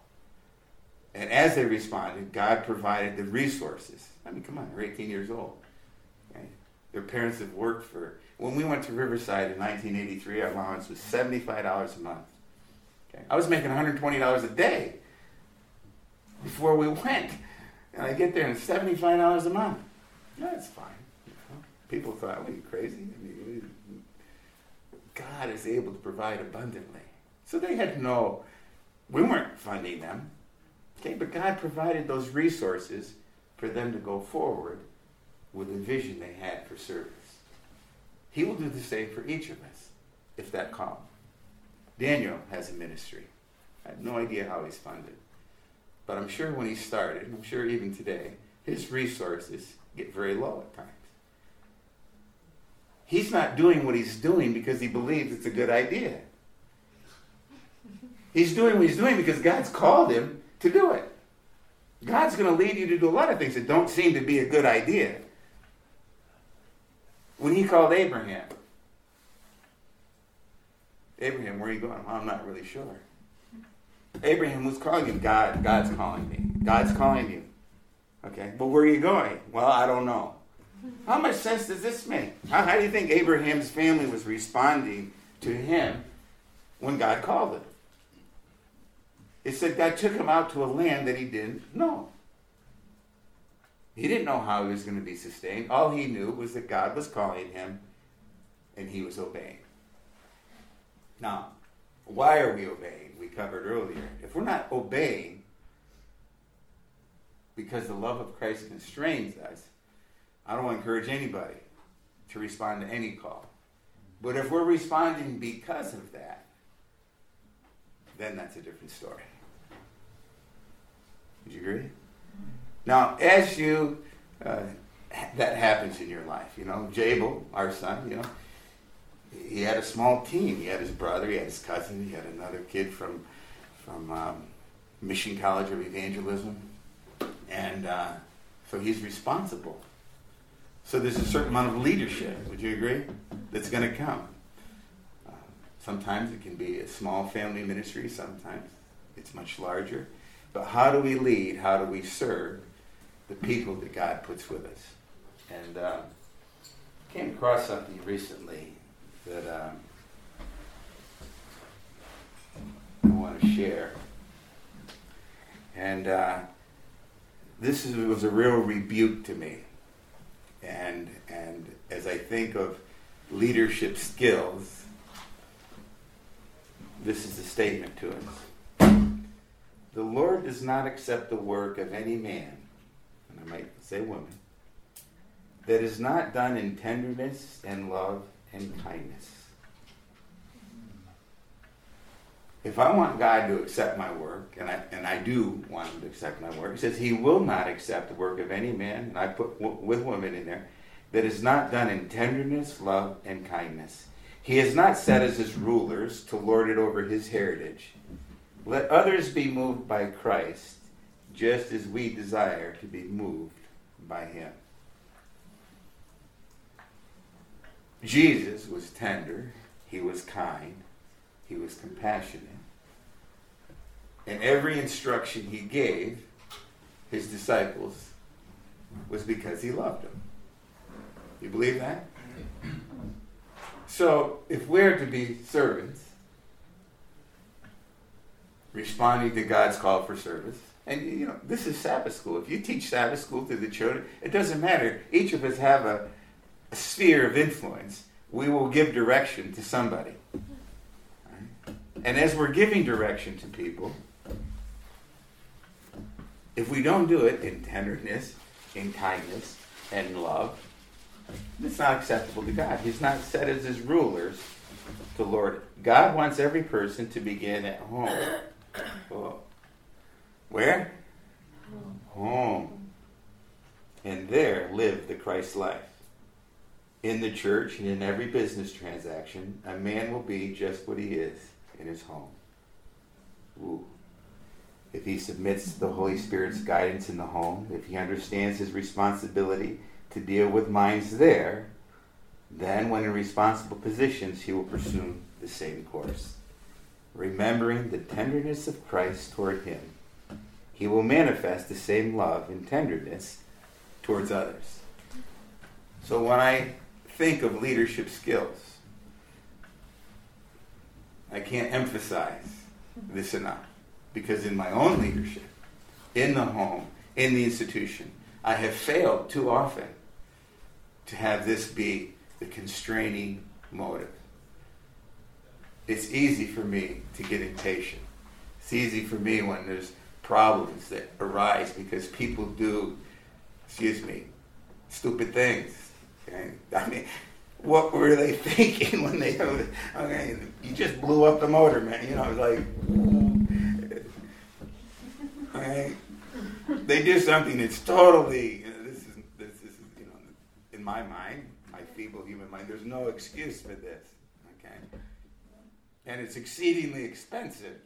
And as they responded, God provided the resources. I mean, come on, they're 18 years old. Their parents have worked for. When we went to Riverside in 1983, our allowance was $75 a month. Okay. I was making $120 a day before we went. And I get there and it's $75 a month. That's fine. People thought, are you crazy? I mean, God is able to provide abundantly. So they had no, we weren't funding them. Okay, but God provided those resources for them to go forward with the vision they had for service. He will do the same for each of us if that comes. Daniel has a ministry. I have no idea how he's funded. But I'm sure when he started, I'm sure even today, his resources get very low at times. He's not doing what he's doing because he believes it's a good idea. He's doing what he's doing because God's called him to do it. God's going to lead you to do a lot of things that don't seem to be a good idea. When he called Abraham, Abraham, where are you going? Well, I'm not really sure. Abraham, who's calling you? God. God's calling me. God's calling you. Okay, but where are you going? Well, I don't know. How much sense does this make? How, how do you think Abraham's family was responding to him when God called him? It said God took him out to a land that he didn't know. He didn't know how he was going to be sustained. All he knew was that God was calling him and he was obeying. Now, why are we obeying? We covered earlier. If we're not obeying because the love of Christ constrains us, I don't encourage anybody to respond to any call. But if we're responding because of that, then that's a different story. Would you agree? Now, as you, uh, that happens in your life, you know, Jabel, our son, you know, he had a small team. He had his brother, he had his cousin, he had another kid from, from um, Mission College of Evangelism. And uh, so he's responsible. So there's a certain amount of leadership, would you agree, that's going to come. Sometimes it can be a small family ministry, sometimes it's much larger. But how do we lead? How do we serve the people that God puts with us? And uh, came across something recently that um, I want to share. And uh, this is, was a real rebuke to me. And, and as I think of leadership skills, this is a statement to us. The Lord does not accept the work of any man, and I might say woman, that is not done in tenderness and love and kindness. If I want God to accept my work, and I, and I do want him to accept my work, he says he will not accept the work of any man, and I put w- with women in there, that is not done in tenderness, love, and kindness. He has not set as his rulers to lord it over his heritage. Let others be moved by Christ, just as we desire to be moved by him. Jesus was tender, he was kind, he was compassionate. And every instruction he gave his disciples was because he loved them. You believe that? So, if we're to be servants, responding to God's call for service, and you know, this is Sabbath school. If you teach Sabbath school to the children, it doesn't matter. Each of us have a, a sphere of influence. We will give direction to somebody. Right? And as we're giving direction to people, if we don't do it in tenderness, in kindness, and love, it's not acceptable to God. He's not set as his rulers to Lord. God wants every person to begin at home. Oh. Where? Home. And there live the Christ life. In the church and in every business transaction, a man will be just what he is in his home. Ooh. If he submits to the Holy Spirit's guidance in the home, if he understands his responsibility to deal with minds there, then when in responsible positions, he will pursue the same course. Remembering the tenderness of Christ toward him, he will manifest the same love and tenderness towards others. So when I think of leadership skills, I can't emphasize this enough because in my own leadership, in the home, in the institution, I have failed too often to have this be the constraining motive. It's easy for me to get impatient. It's easy for me when there's problems that arise because people do, excuse me, stupid things. Okay? I mean, what were they thinking when they, okay, you just blew up the motor, man. You know, it's like, okay, they do something that's totally, you know, this is, this is, you know, in my mind, my feeble human mind, there's no excuse for this. Okay? And it's exceedingly expensive.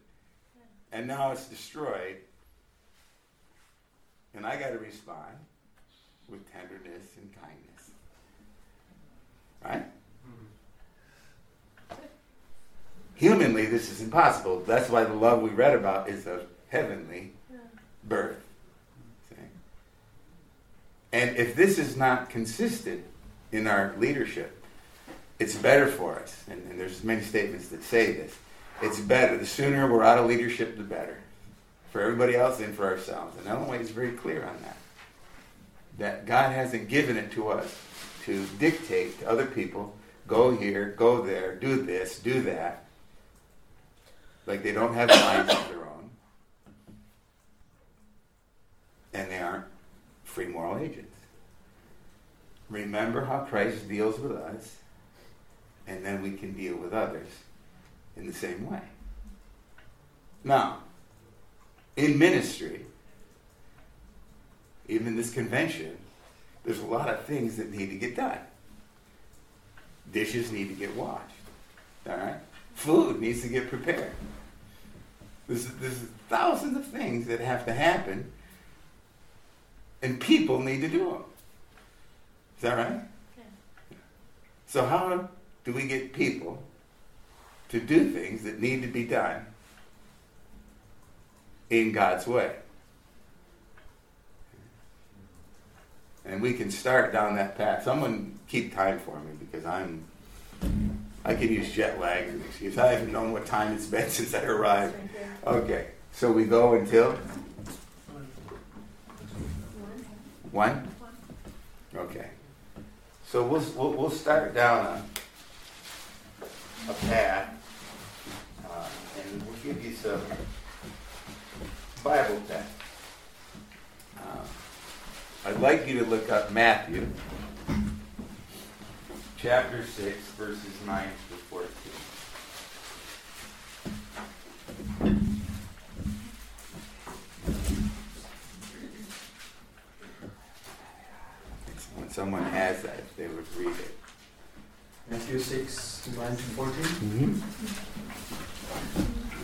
And now it's destroyed. And I got to respond with tenderness and kindness. Right? Mm-hmm. Humanly, this is impossible. That's why the love we read about is of heavenly birth. See? And if this is not consistent in our leadership, it's better for us. And, and there's many statements that say this. It's better. The sooner we're out of leadership, the better. For everybody else and for ourselves. And Ellen White is very clear on that. That God hasn't given it to us to dictate to other people, go here, go there, do this, do that. Like they don't have minds of their own. And they aren't free moral agents. Remember how Christ deals with us, and then we can deal with others in the same way. Now, in ministry, even in this convention, there's a lot of things that need to get done. Dishes need to get washed. All right? Food needs to get prepared. There's, there's thousands of things that have to happen, and people need to do them. Is that right?
Yeah.
So, how do we get people to do things that need to be done in God's way? And we can start down that path. Someone keep time for me because I'm. I can use jet lag as an excuse. I haven't known what time it's been since I arrived. Okay, so we go until one. Okay, so we'll we'll, we'll start down a, a path, uh, and we'll give you some Bible text. Uh, I'd like you to look up Matthew chapter 6, verses 9 to 14. When someone has that, they would read it.
Matthew 6, 9 to 14.
Mm-hmm.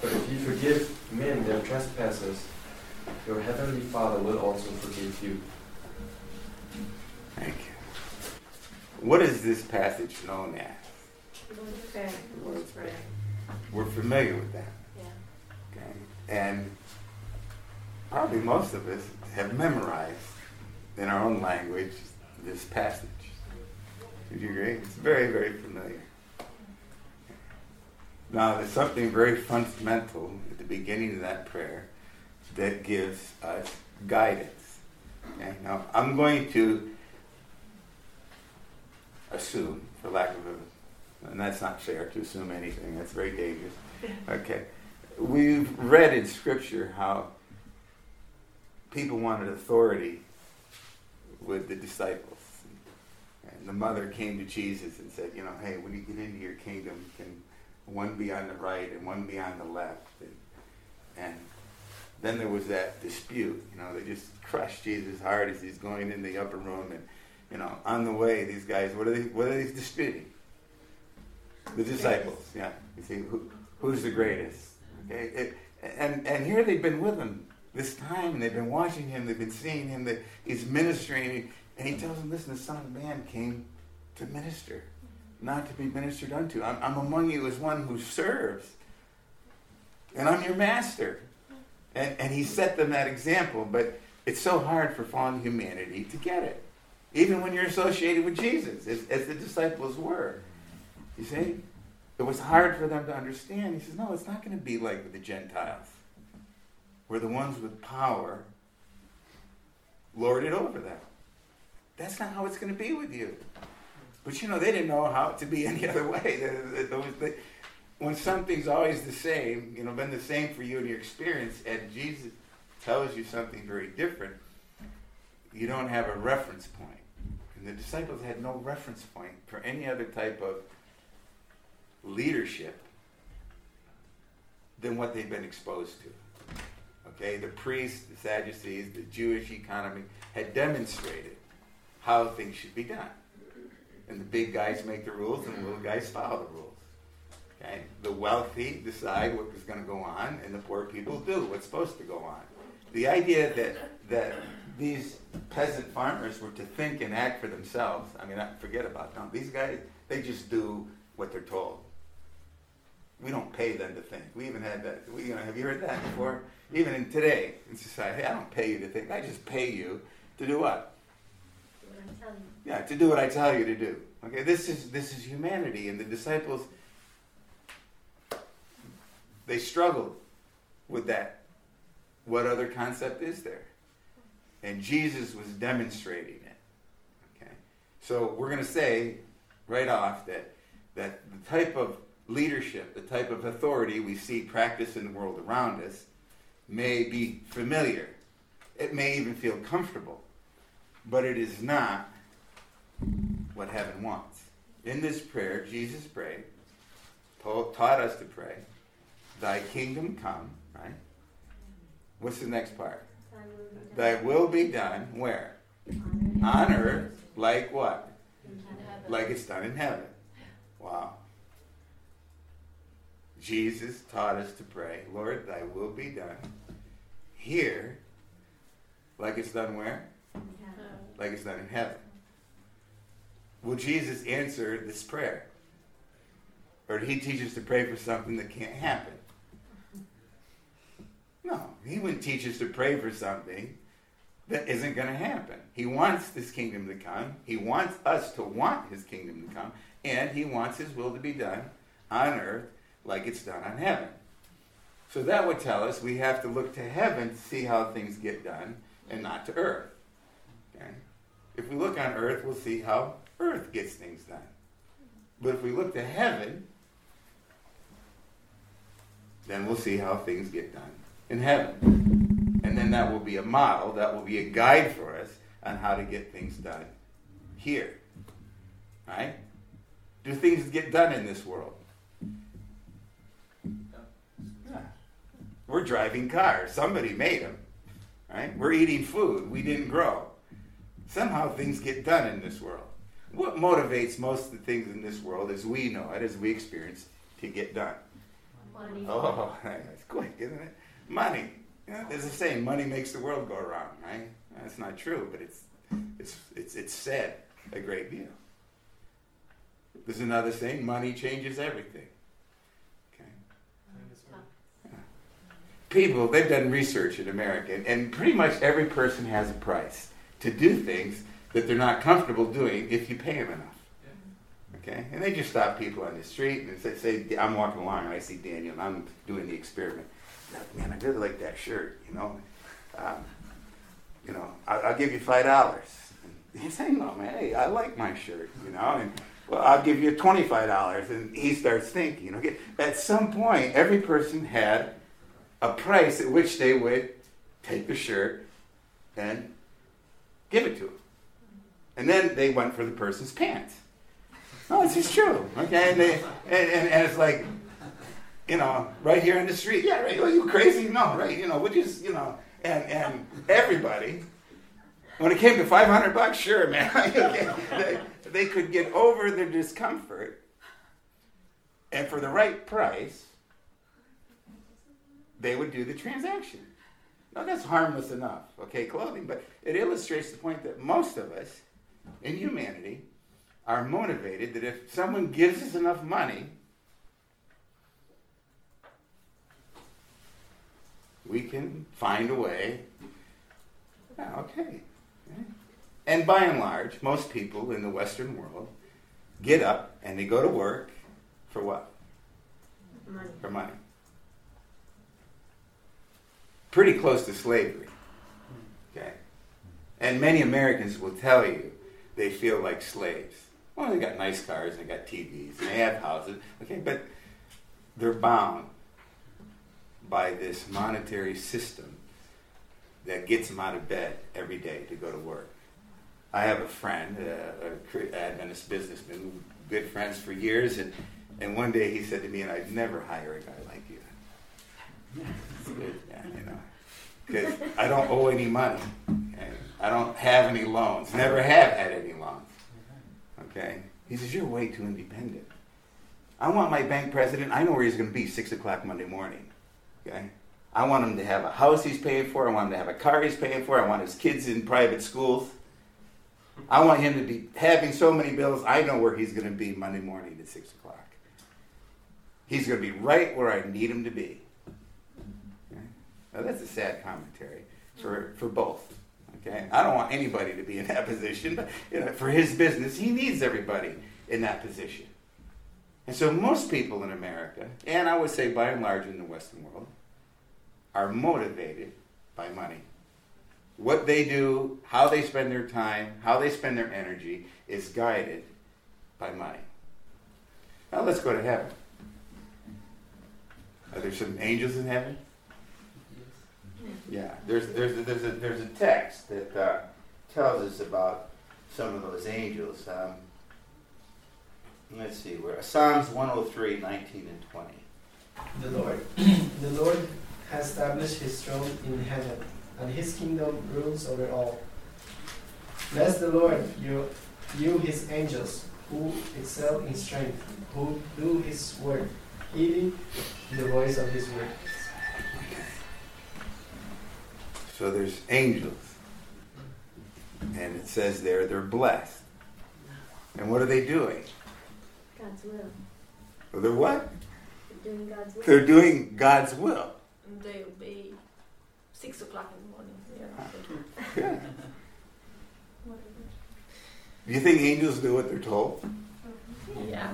But if you forgive men their trespasses, your heavenly Father will also forgive you.
Thank you. What is this passage known as?
Prayer.
Lord's Prayer. We're familiar with that.
Yeah.
Okay? And probably most of us have memorized in our own language this passage. Would you agree? It's very, very familiar. Now, there's something very fundamental at the beginning of that prayer that gives us guidance. Okay? Now, I'm going to assume, for lack of a, and that's not fair to assume anything, that's very dangerous. Okay. We've read in Scripture how people wanted authority with the disciples. And the mother came to Jesus and said, you know, hey, when you get into your kingdom, can one be on the right and one be on the left? And, and then there was that dispute. You know, they just crushed Jesus hard as he's going in the upper room. And, you know, on the way, these guys, what are they, what are they disputing? The disciples, yeah. You see, who, who's the greatest? Okay? It, and, and here they've been with him this time, and they've been watching him, they've been seeing him, that he's ministering, and he tells them, listen, the Son of Man came to minister, not to be ministered unto. I'm, I'm among you as one who serves, and I'm your master. And, and he set them that example, but it's so hard for fallen humanity to get it, even when you're associated with Jesus, as, as the disciples were. You see? It was hard for them to understand. He says, no, it's not going to be like with the Gentiles where the ones with power lord it over them. That's not how it's going to be with you. But you know, they didn't know how to be any other way. when something's always the same, you know, been the same for you in your experience, and Jesus tells you something very different, you don't have a reference point. And the disciples had no reference point for any other type of leadership than what they've been exposed to. Okay, the priests, the Sadducees, the Jewish economy had demonstrated how things should be done. And the big guys make the rules and the little guys follow the rules. Okay? The wealthy decide what is going to go on and the poor people do what's supposed to go on. The idea that that these peasant farmers were to think and act for themselves, I mean, forget about them. These guys, they just do what they're told. We don't pay them to think. We even had that. We, you know, have you heard that before? Even in today in society, I don't pay you to think. I just pay you to do what?
What I tell you.
Yeah, to do what I tell you to do. Okay, this is this is humanity, and the disciples they struggled with that. What other concept is there? And Jesus was demonstrating it. Okay, so we're going to say right off that that the type of leadership, the type of authority we see practiced in the world around us may be familiar. It may even feel comfortable, but it is not what heaven wants. In this prayer, Jesus prayed, taught us to pray, Thy kingdom come, right? What's the next part? Thy will be done where? On earth, like what? Like it's done in heaven. Wow. Jesus taught us to pray, Lord, thy will be done here, like it's done where? Like it's done in heaven. Will Jesus answer this prayer? Or did he teach us to pray for something that can't happen? No, he wouldn't teach us to pray for something that isn't going to happen. He wants this kingdom to come. He wants us to want his kingdom to come. And he wants his will to be done on earth like it's done on heaven. So that would tell us we have to look to heaven to see how things get done and not to earth. Okay? If we look on earth, we'll see how earth gets things done. But if we look to heaven, then we'll see how things get done in heaven. And then that will be a model, that will be a guide for us on how to get things done here. Right? Do things get done in this world? We're driving cars. Somebody made them. Right? We're eating food we didn't grow. Somehow things get done in this world. What motivates most of the things in this world as we know it, as we experience, to get done?
Money.
Oh, that's quick, isn't it? Money. You know, there's a saying, money makes the world go around, right? That's not true, but it's, it's, it's, it's said a great deal. There's another saying, money changes everything. Okay? People, they've done research in America, and pretty much every person has a price to do things that they're not comfortable doing if you pay them enough. Okay? And they just stop people on the street and say, say I'm walking along and I see Daniel and I'm doing the experiment. Man, I really like that shirt, you know. Um, you know, I'll, I'll, give you five dollars. He's saying, no, man, hey, I like my shirt, you know. And well, I'll give you twenty-five dollars. And he starts thinking, okay. At some point, every person had a price at which they would take the shirt and give it to him. And then they went for the person's pants. No, this is true. Okay, and, they, and, and, and, it's like, you know, right here in the street. Yeah, right. Are you crazy? No, right. You know, we just, you know, and and everybody, when it came to five hundred bucks, sure, man, they, they could get over their discomfort, and for the right price, they would do the transaction. Now that's harmless enough, okay, clothing, but it illustrates the point that most of us in humanity are motivated that if someone gives us enough money, we can find a way. Yeah, okay. And by and large, most people in the Western world get up and they go to work for what?
Money.
For money pretty close to slavery. Hmm. Okay? And many Americans will tell you they feel like slaves. Well, they got nice cars, and they got TVs, and they have houses. Okay, but they're bound by this monetary system that gets them out of bed every day to go to work. I have a friend, uh, a Adventist businessman, good friends for years, and, and one day he said to me, and I'd never hire a guy like you. Good, yeah, you know, because I don't owe any money. I don't have any loans. Never have had any loans. Okay? He says, You're way too independent. I want my bank president, I know where he's going to be 6 o'clock Monday morning. Okay? I want him to have a house he's paying for. I want him to have a car he's paying for. I want his kids in private schools. I want him to be having so many bills, I know where he's going to be Monday morning at 6 o'clock. He's going to be right where I need him to be. Okay? Now, that's a sad commentary for, for both. Okay? I don't want anybody to be in that position, but you know, for his business, he needs everybody in that position. And so most people in America, and I would say by and large in the Western world, are motivated by money. What they do, how they spend their time, how they spend their energy is guided by money. Now let's go to heaven. Are there some angels in heaven? Yeah, there's, there's, a, there's, a, there's a text that uh, tells us about some of those angels. Um, let's see, where Psalms 103, 19 and 20.
The Lord, the Lord has established his throne in heaven, and his kingdom rules over all. Bless the Lord, you, you his angels, who excel in strength, who do his work, heeding the voice of his word.
So there's angels. And it says there they're blessed. And what are they doing?
God's will.
Well, they're what?
They're doing God's will.
They're doing God's will.
They'll be six o'clock in the morning. Yeah.
Good. Do you think angels do what they're told?
yeah.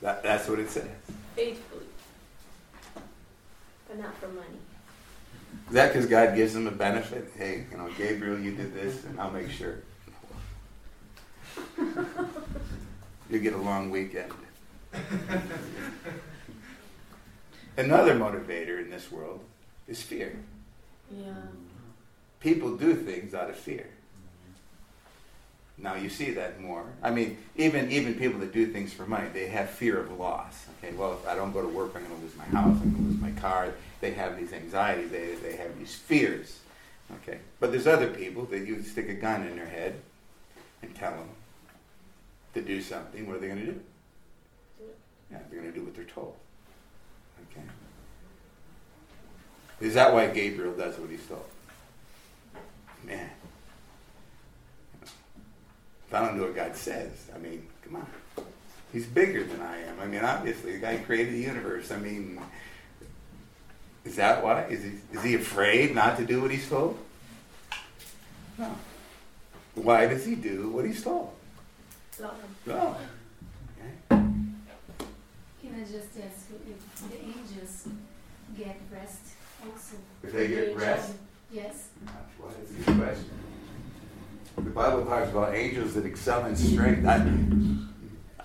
That, that's what it says.
Faithfully.
But not for money.
Is that because God gives them a benefit? Hey, you know, Gabriel, you did this, and I'll make sure. you get a long weekend. Another motivator in this world is fear.
Yeah.
People do things out of fear. Now you see that more. I mean, even even people that do things for money, they have fear of loss. Okay, well, if I don't go to work, I'm going to lose my house. I'm going to lose my car. They have these anxieties. They they have these fears. Okay, but there's other people that you stick a gun in their head and tell them to do something. What are they going to do? Yeah, they're going to do what they're told. Okay. Is that why Gabriel does what he's told? Man. I don't know what God says, I mean, come on. He's bigger than I am. I mean, obviously, the guy created the universe. I mean, is that why? Is he, is he afraid not to do what he's told? No. Why does he do what he's told?
Love them.
No.
Can I just ask if the angels get rest also?
If they get rest?
Yes.
That's a good question. The Bible talks about angels that excel in strength. I,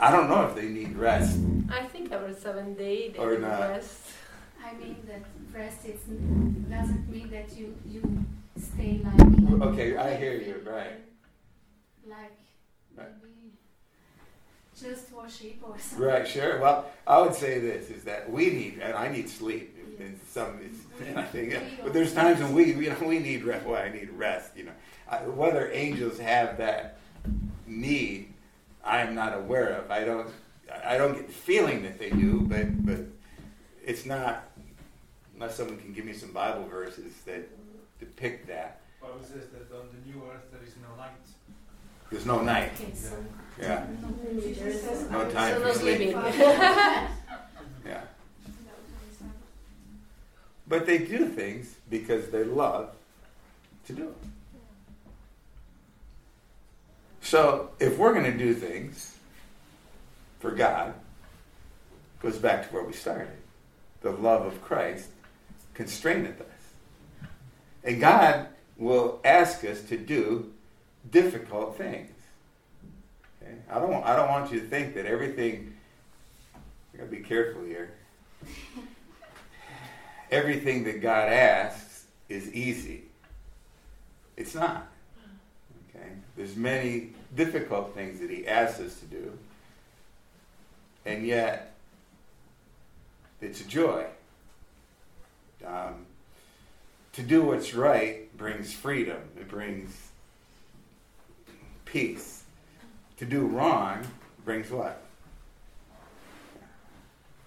I don't know if they need rest.
I think every seven day they
Or
do
not.
rest.
I mean that rest is, doesn't mean that you, you stay like.
Okay, I hear you, right.
Like maybe just worship or something.
Right, sure. Well, I would say this is that we need, and I need sleep. And some, it's, and I think, yeah. but there's times when we, you know, we need rest. Well, I need rest. You know, I, whether angels have that need, I am not aware of. I don't, I don't get the feeling that they do, but but it's not unless someone can give me some Bible verses that depict that.
Bible says that on the new earth there is no night.
There's no night.
Okay, so.
Yeah, no time
So
for sleep.
sleeping.
Yeah. But they do things because they love to do them. So if we're going to do things for God, it goes back to where we started. The love of Christ constraineth us. And God will ask us to do difficult things. Okay? Okay? I don't I don't want you to think that everything I gotta be careful here. everything that God asks is easy. It's not. Okay? There's many difficult things that he asks us to do. And yet it's a joy. Um, to do what's right brings freedom. It brings peace. To do wrong brings what?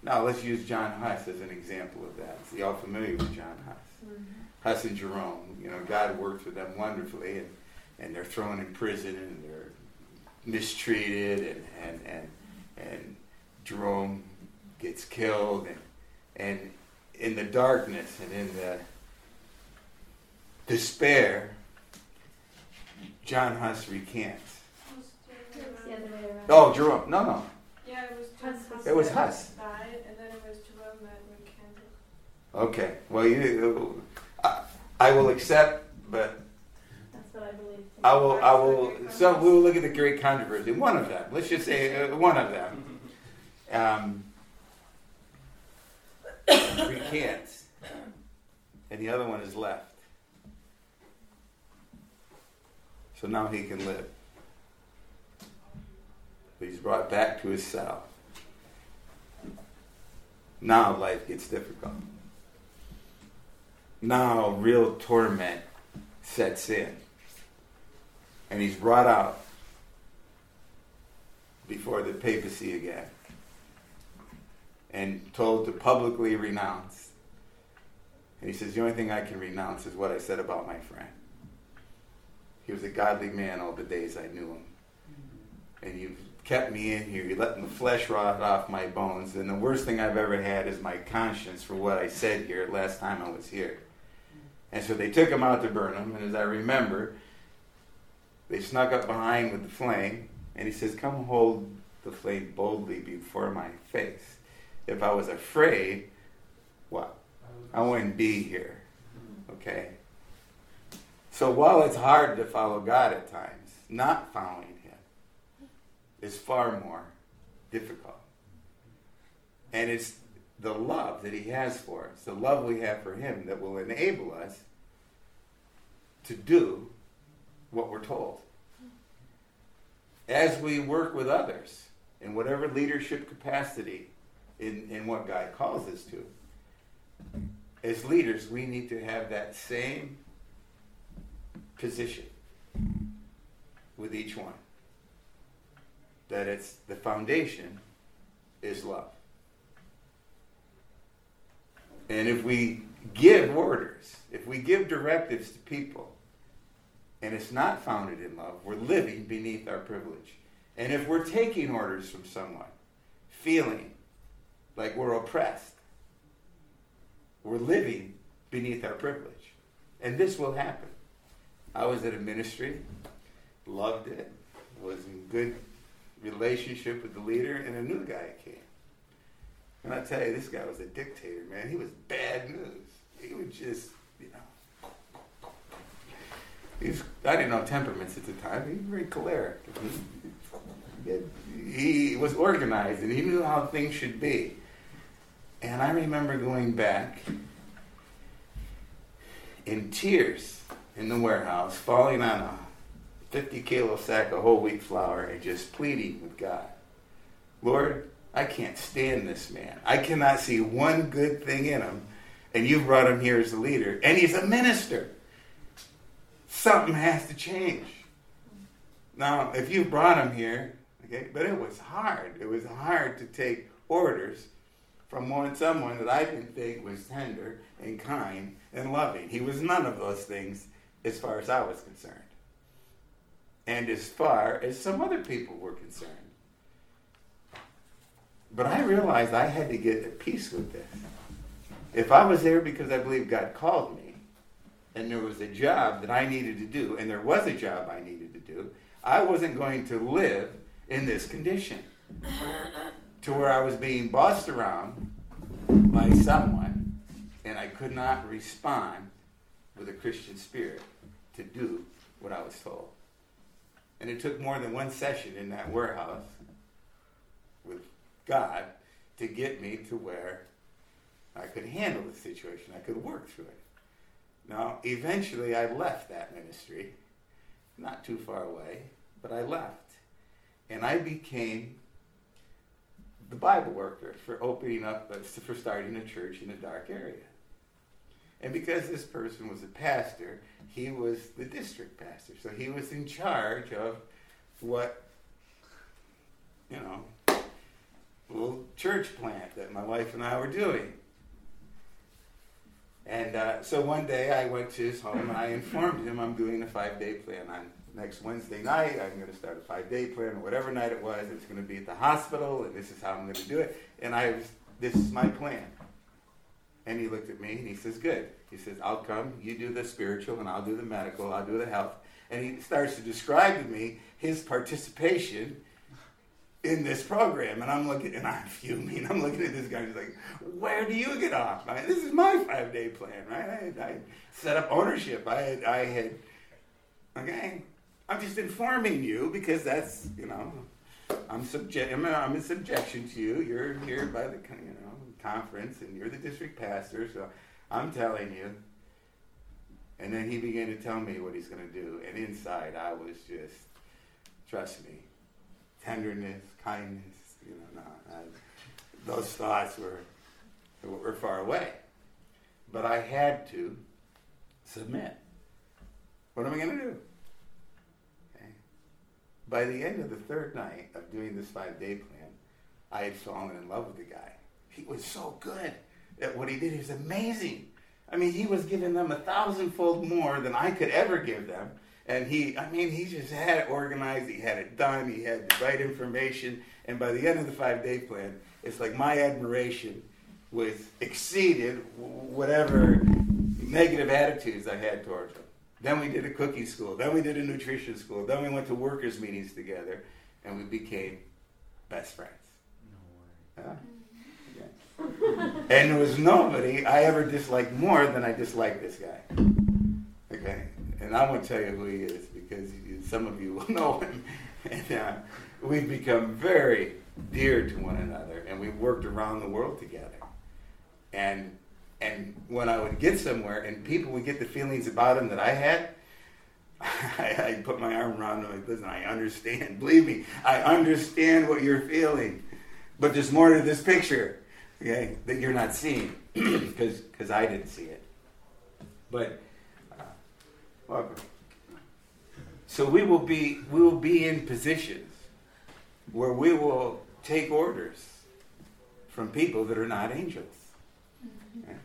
Now let's use John Huss as an example of that. See, y'all familiar with John Huss? Mm-hmm. Huss and Jerome. You know, God works with them wonderfully, and, and they're thrown in prison and they're mistreated, and and and, and Jerome gets killed, and and in the darkness and in the despair, John Huss recants. Oh, Jerome. No, no.
Yeah, it was Huss.
It was Huss.
And then it was Jerome.
Okay. Well, you, I, I will accept, but
I
will. I will. So we will look at the great controversy. One of them. Let's just say uh, one of them. Um, recants, and the other one is left. So now he can live. But he's brought back to his cell. Now life gets difficult. Now real torment sets in. And he's brought out before the papacy again and told to publicly renounce. And he says, The only thing I can renounce is what I said about my friend. He was a godly man all the days I knew him. And you've kept me in here. You're letting the flesh rot off my bones. And the worst thing I've ever had is my conscience for what I said here last time I was here. And so they took him out to burn him. And as I remember, they snuck up behind with the flame. And he says, Come hold the flame boldly before my face. If I was afraid, what? I wouldn't be here. Okay? So while it's hard to follow God at times, not following Him is far more difficult. And it's the love that He has for us, the love we have for Him that will enable us to do what we're told. As we work with others in whatever leadership capacity in, in what God calls us to, as leaders, we need to have that same position with each one. That it's the foundation is love. And if we give orders, if we give directives to people, and it's not founded in love, we're living beneath our privilege. And if we're taking orders from someone, feeling like we're oppressed, we're living beneath our privilege. And this will happen. I was at a ministry, loved it, was in good relationship with the leader, and a new guy came. And I tell you, this guy was a dictator, man. He was bad news. He was just, you know. He was, I didn't know temperaments at the time. He was very choleric. He, he was organized and he knew how things should be. And I remember going back in tears in the warehouse, falling on a 50 kilo sack of whole wheat flour and just pleading with God Lord, I can't stand this man. I cannot see one good thing in him. And you've brought him here as a leader, and he's a minister. Something has to change. Now, if you brought him here, okay, but it was hard. It was hard to take orders from one someone that I didn't think was tender and kind and loving. He was none of those things as far as I was concerned. And as far as some other people were concerned. But I realized I had to get at peace with this. If I was there because I believe God called me, and there was a job that I needed to do, and there was a job I needed to do, I wasn't going to live in this condition to where I was being bossed around by someone, and I could not respond with a Christian spirit to do what I was told. And it took more than one session in that warehouse with God to get me to where I could handle the situation. I could work through it. Now, eventually, I left that ministry, not too far away, but I left. And I became the Bible worker for opening up, uh, for starting a church in a dark area. And because this person was a pastor, he was the district pastor. So he was in charge of what, you know, little church plant that my wife and I were doing. And uh, so one day I went to his home and I informed him I'm doing a five day plan on next Wednesday night. I'm going to start a five day plan, or whatever night it was. It's going to be at the hospital, and this is how I'm going to do it. And I was, this is my plan. And he looked at me and he says, Good. He says, I'll come, you do the spiritual, and I'll do the medical, I'll do the health. And he starts to describe to me his participation in this program. And I'm looking, and I'm fuming. I'm looking at this guy, and he's like, Where do you get off? I this is my five day plan, right? I, I set up ownership. I had, I had, okay, I'm just informing you because that's, you know, I'm subject. I'm, I'm in subjection to you. You're here by the you know conference, and you're the district pastor. So I'm telling you. And then he began to tell me what he's going to do, and inside I was just, trust me, tenderness, kindness. You know, no, I, those thoughts were were far away. But I had to submit. What am I going to do? Okay. By the end of the third night of doing this five day plan, I had fallen in love with the guy. He was so good at what he did. He was amazing. I mean, he was giving them a thousandfold more than I could ever give them. And he, I mean, he just had it organized. He had it done. He had the right information. And by the end of the five day plan, it's like my admiration was exceeded whatever negative attitudes I had towards him. Then we did a cooking school. Then we did a nutrition school. Then we went to workers' meetings together, and we became best friends. No way. Yeah. and there was nobody I ever disliked more than I disliked this guy. Okay, and I won't tell you who he is because some of you will know him. And uh, we've become very dear to one another, and we've worked around the world together. And and when I would get somewhere and people would get the feelings about him that I had, I, I'd put my arm around them like, listen, I understand. Believe me, I understand what you're feeling. But there's more to this picture, okay, that you're not seeing because because I didn't see it. But welcome. So we will be we will be in positions where we will take orders from people that are not angels. Mm-hmm. Okay?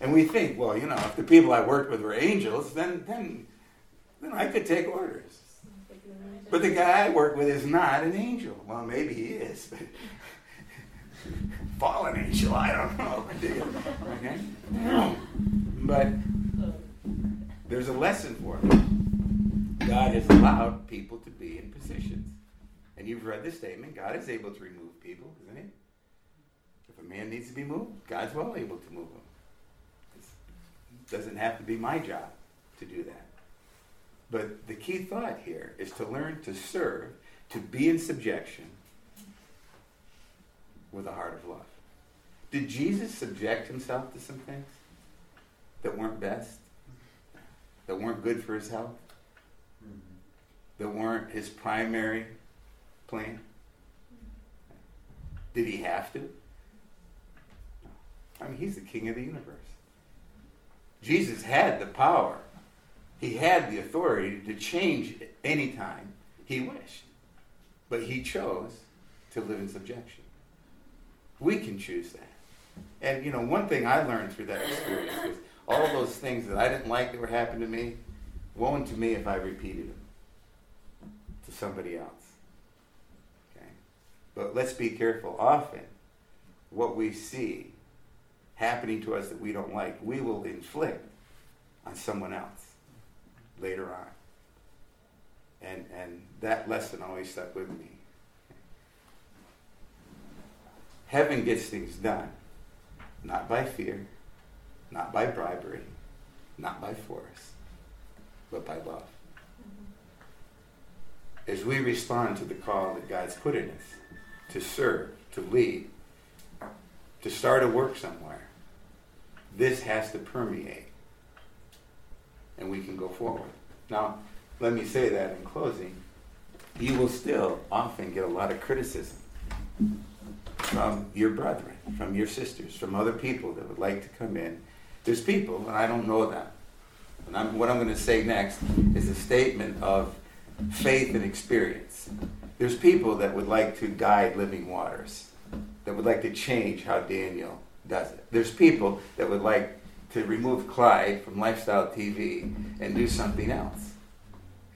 And we think, well, you know, if the people I worked with were angels, then then then I could take orders. But the guy I work with is not an angel. Well, maybe he is, but fallen angel, I don't know. Okay? But there's a lesson for me. God has allowed people to be in positions. And you've read the statement God is able to remove people, isn't he? If a man needs to be moved, God's well able to move him doesn't have to be my job to do that. But the key thought here is to learn to serve, to be in subjection with a heart of love. Did Jesus subject himself to some things that weren't best, that weren't good for his health, mm-hmm. that weren't his primary plan? Did he have to? I mean, he's the king of the universe. Jesus had the power. He had the authority to change anytime he wished. But he chose to live in subjection. We can choose that. And you know, one thing I learned through that experience was all those things that I didn't like that were happening to me, woe unto me if I repeated them to somebody else. Okay? But let's be careful. Often, what we see happening to us that we don't like, we will inflict on someone else later on. And, and that lesson always stuck with me. Heaven gets things done, not by fear, not by bribery, not by force, but by love. as we respond to the call that God's put in us to serve, to lead, to start a work somewhere, this has to permeate. And we can go forward. Now, let me say that in closing. You will still often get a lot of criticism from your brethren, from your sisters, from other people that would like to come in. There's people, and I don't know them. And I'm, what I'm going to say next is a statement of faith and experience. There's people that would like to guide living waters, that would like to change how Daniel does it. There's people that would like to remove Clyde from Lifestyle TV and do something else.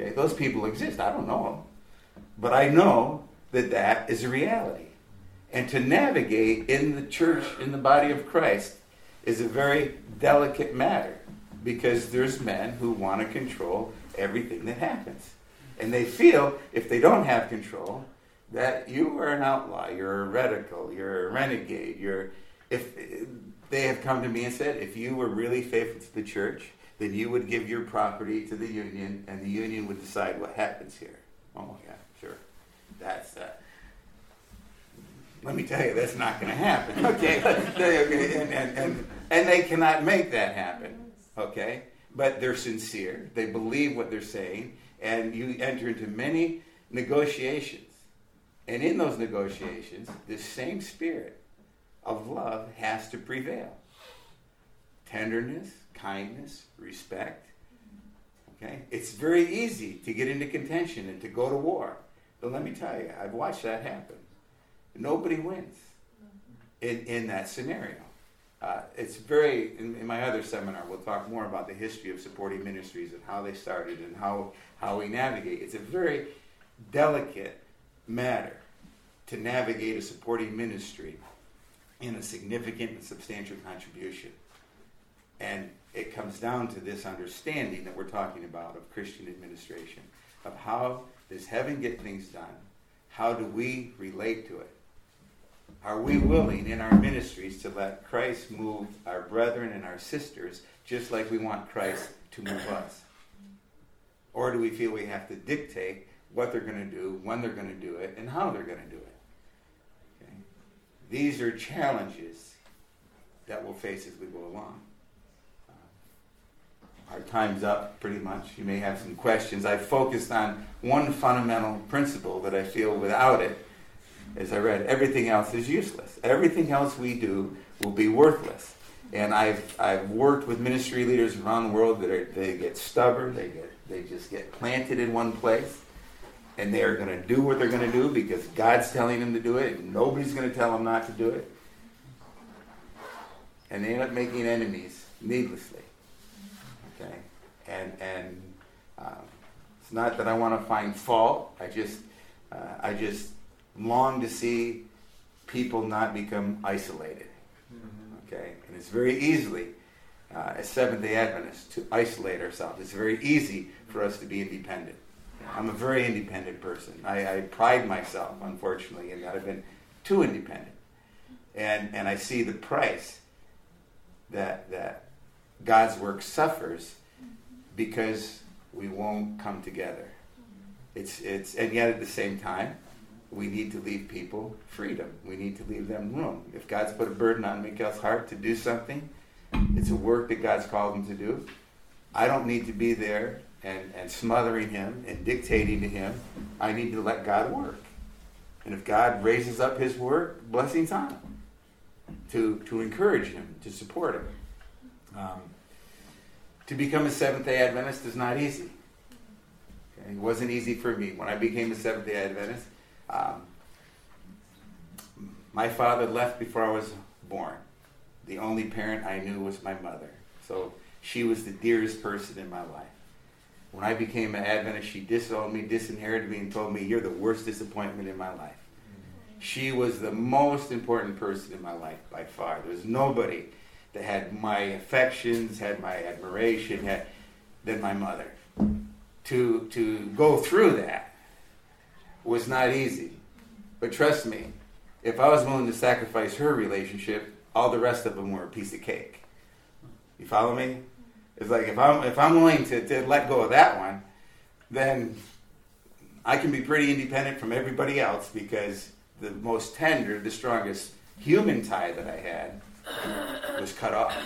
Okay, those people exist. I don't know them. But I know that that is a reality. And to navigate in the church, in the body of Christ, is a very delicate matter because there's men who want to control everything that happens. And they feel if they don't have control, that you are an outlaw, you're a radical, you're a renegade, you're if they have come to me and said, if you were really faithful to the church, then you would give your property to the union, and the union would decide what happens here. Oh yeah, sure, that's that. Let me tell you, that's not going to happen. Okay, and, and, and, and they cannot make that happen. Okay, but they're sincere. They believe what they're saying, and you enter into many negotiations. And in those negotiations, this same spirit of love has to prevail tenderness, kindness, respect. Okay? It's very easy to get into contention and to go to war. But let me tell you, I've watched that happen. Nobody wins in, in that scenario. Uh, it's very, in, in, my other seminar, we'll talk more about the history of supporting ministries and how they started and how, how we navigate. It's a very delicate matter to navigate a supporting ministry in a significant and substantial contribution. And it comes down to this understanding that we're talking about of Christian administration, of how does heaven get things done? How do we relate to it? Are we willing in our ministries to let Christ move our brethren and our sisters just like we want Christ to move us? Or do we feel we have to dictate what they're going to do, when they're going to do it, and how they're going to do it? Okay? These are challenges that we'll face as we go along. Uh, our time's up pretty much. You may have some questions. I focused on one fundamental principle that I feel without it as I read, everything else is useless. Everything else we do will be worthless. And I've, I've worked with ministry leaders around the world that are, they get stubborn, they, get, they just get planted in one place, and they are going to do what they're going to do because God's telling them to do it, and nobody's going to tell them not to do it. And they end up making enemies needlessly. Okay? And, and um, it's not that I want to find fault, I just, uh, I just long to see people not become isolated. Mm-hmm. Okay? And it's very easily, uh, as Seventh day Adventists, to isolate ourselves. It's very easy for us to be independent. I'm a very independent person. I, I pride myself, unfortunately, in that I've been too independent. And, and I see the price that, that God's work suffers because we won't come together. It's, it's, and yet at the same time, we need to leave people freedom. We need to leave them room. If God's put a burden on Miguel's heart to do something, it's a work that God's called him to do. I don't need to be there and, and smothering him and dictating to him. I need to let God work. And if God raises up his work, blessings on him. To, to encourage him, to support him. Um, to become a Seventh day Adventist is not easy. Okay? It wasn't easy for me. When I became a Seventh day Adventist, um, my father left before I was born. The only parent I knew was my mother. So she was the dearest person in my life. When I became an Adventist, she disowned me, disinherited me, and told me, You're the worst disappointment in my life. She was the most important person in my life by far. There was nobody that had my affections, had my admiration, had, than my mother. To, to go through that was not easy. But trust me, if I was willing to sacrifice her relationship, all the rest of them were a piece of cake. You follow me? It's like if I'm if I'm willing to, to let go of that one, then I can be pretty independent from everybody else because the most tender, the strongest human tie that I had was cut off.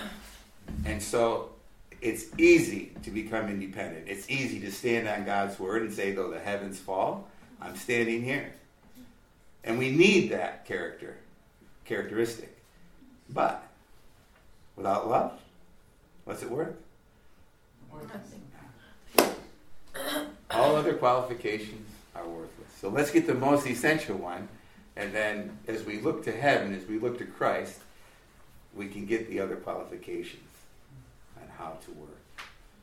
And so it's easy to become independent. It's easy to stand on God's word and say, though the heavens fall, I'm standing here. And we need that character, characteristic. But without love, what's it worth? All other qualifications are worthless. So let's get the most essential one. And then as we look to heaven, as we look to Christ, we can get the other qualifications on how to work,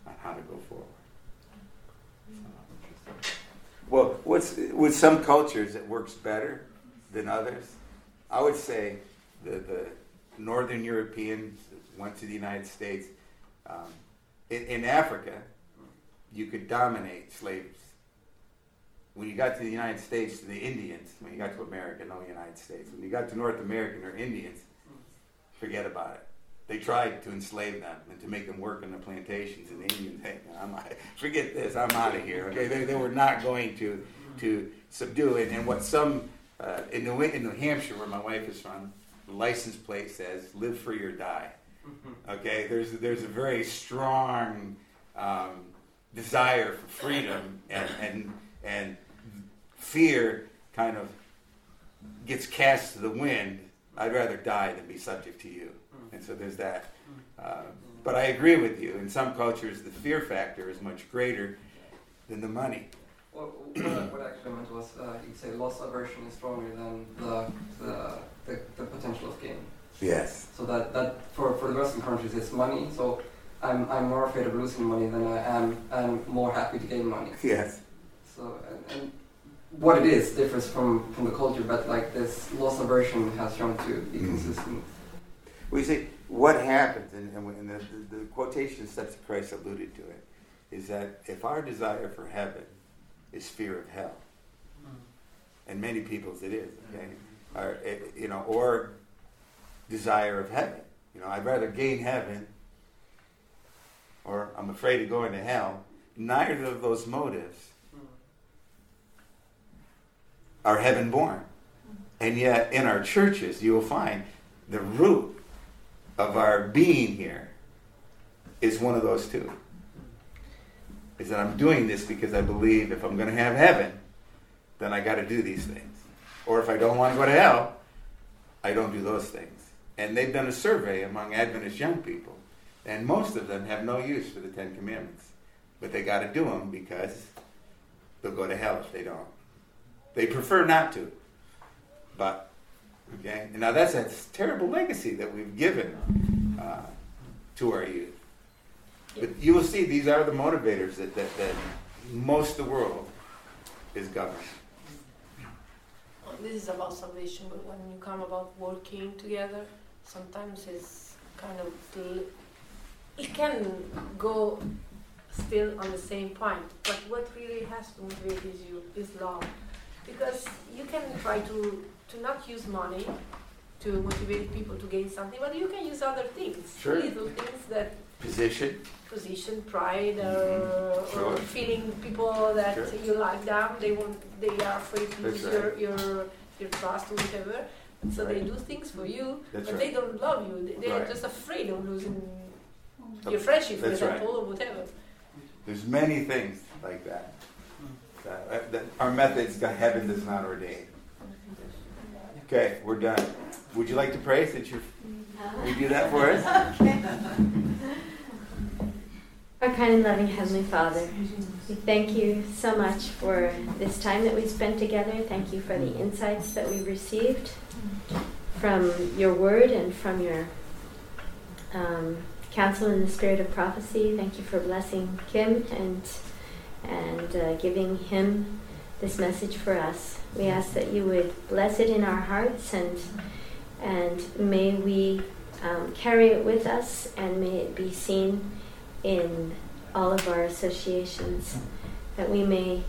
on how to go forward. Well, what's, with some cultures, it works better than others. I would say the, the Northern Europeans went to the United States. Um, in, in Africa, you could dominate slaves. When you got to the United States, the Indians, when you got to America, no United States. When you got to North American or Indians, forget about it. They tried to enslave them and to make them work on the plantations. And the Indians, hey, I'm, forget this, I'm out of here. Okay, they, they were not going to to subdue it. And what some uh, in New in New Hampshire, where my wife is from, the license plate says "Live free or die." Okay, there's there's a very strong um, desire for freedom, and and and fear kind of gets cast to the wind. I'd rather die than be subject to you, and so there's that. Uh, but I agree with you. In some cultures, the fear factor is much greater than the money.
Well, what, I, actually meant was, uh, you'd say loss aversion is stronger than the, the, the, the potential of gain.
Yes.
So that, that for, for the Western countries, it's money. So I'm, I'm more afraid of losing money than I am, and more happy to gain money.
Yes.
So and, and what it is differs from, from the culture, but like this loss aversion has shown to be consistent.
We see what happens, and, and the, the, the quotation steps of Christ alluded to it, is that if our desire for heaven is fear of hell, hmm. and many people's it is, okay, hmm. or eh, you know, or desire of heaven. You know, I'd rather gain heaven, or I'm afraid of going to hell. Neither of those motives hmm. are heaven born. And yet, in our churches, you will find the root of our being here is one of those two. Is that I'm doing this because I believe if I'm going to have heaven, then I got to do these things. Or if I don't want to go to hell, I don't do those things. And they've done a survey among Adventist young people, and most of them have no use for the Ten Commandments. But they got to do them because they'll go to hell if they don't. They prefer not to. But, okay? And now that's a terrible legacy that we've given uh, to our youth. But you will see these are the motivators that, that, that most of the world is governed.
This is about salvation, but when you come about working together, sometimes it's kind of it can go still on the same point. But what really has to motivate is you is love, because you can try to to not use money to motivate people to gain something, but you can use other things,
Sure.
little things that
Position,
position, pride, uh, mm-hmm. or,
Sure.
or feeling people that
Sure.
you like them. They won't. They are afraid to lose your, your your trust or whatever. So they do things for you,
That's
but
right.
they don't love you. They, they're just afraid of losing your friendship, for
that's right.
example, or whatever.
There's many things like that. that, that our methods God heaven does not ordain. Okay, we're done. Would you like to pray since will you do that for us?
Our kind and loving Heavenly Father, we thank you so much for this time that we spent together. Thank you for the insights that we received from your word and from your um, counsel in the spirit of prophecy. Thank you for blessing Kim and and uh, giving him this message for us. We ask that you would bless it in our hearts and and may we um, carry it with us and may it be seen in all of our associations, that we may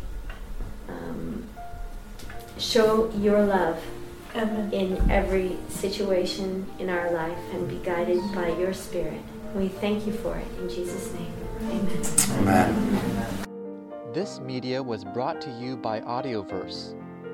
um, show your love
Amen.
in every situation in our life and be guided by your Spirit. We thank you for it in Jesus' name. Amen.
Amen.
This media was brought to you by Audioverse,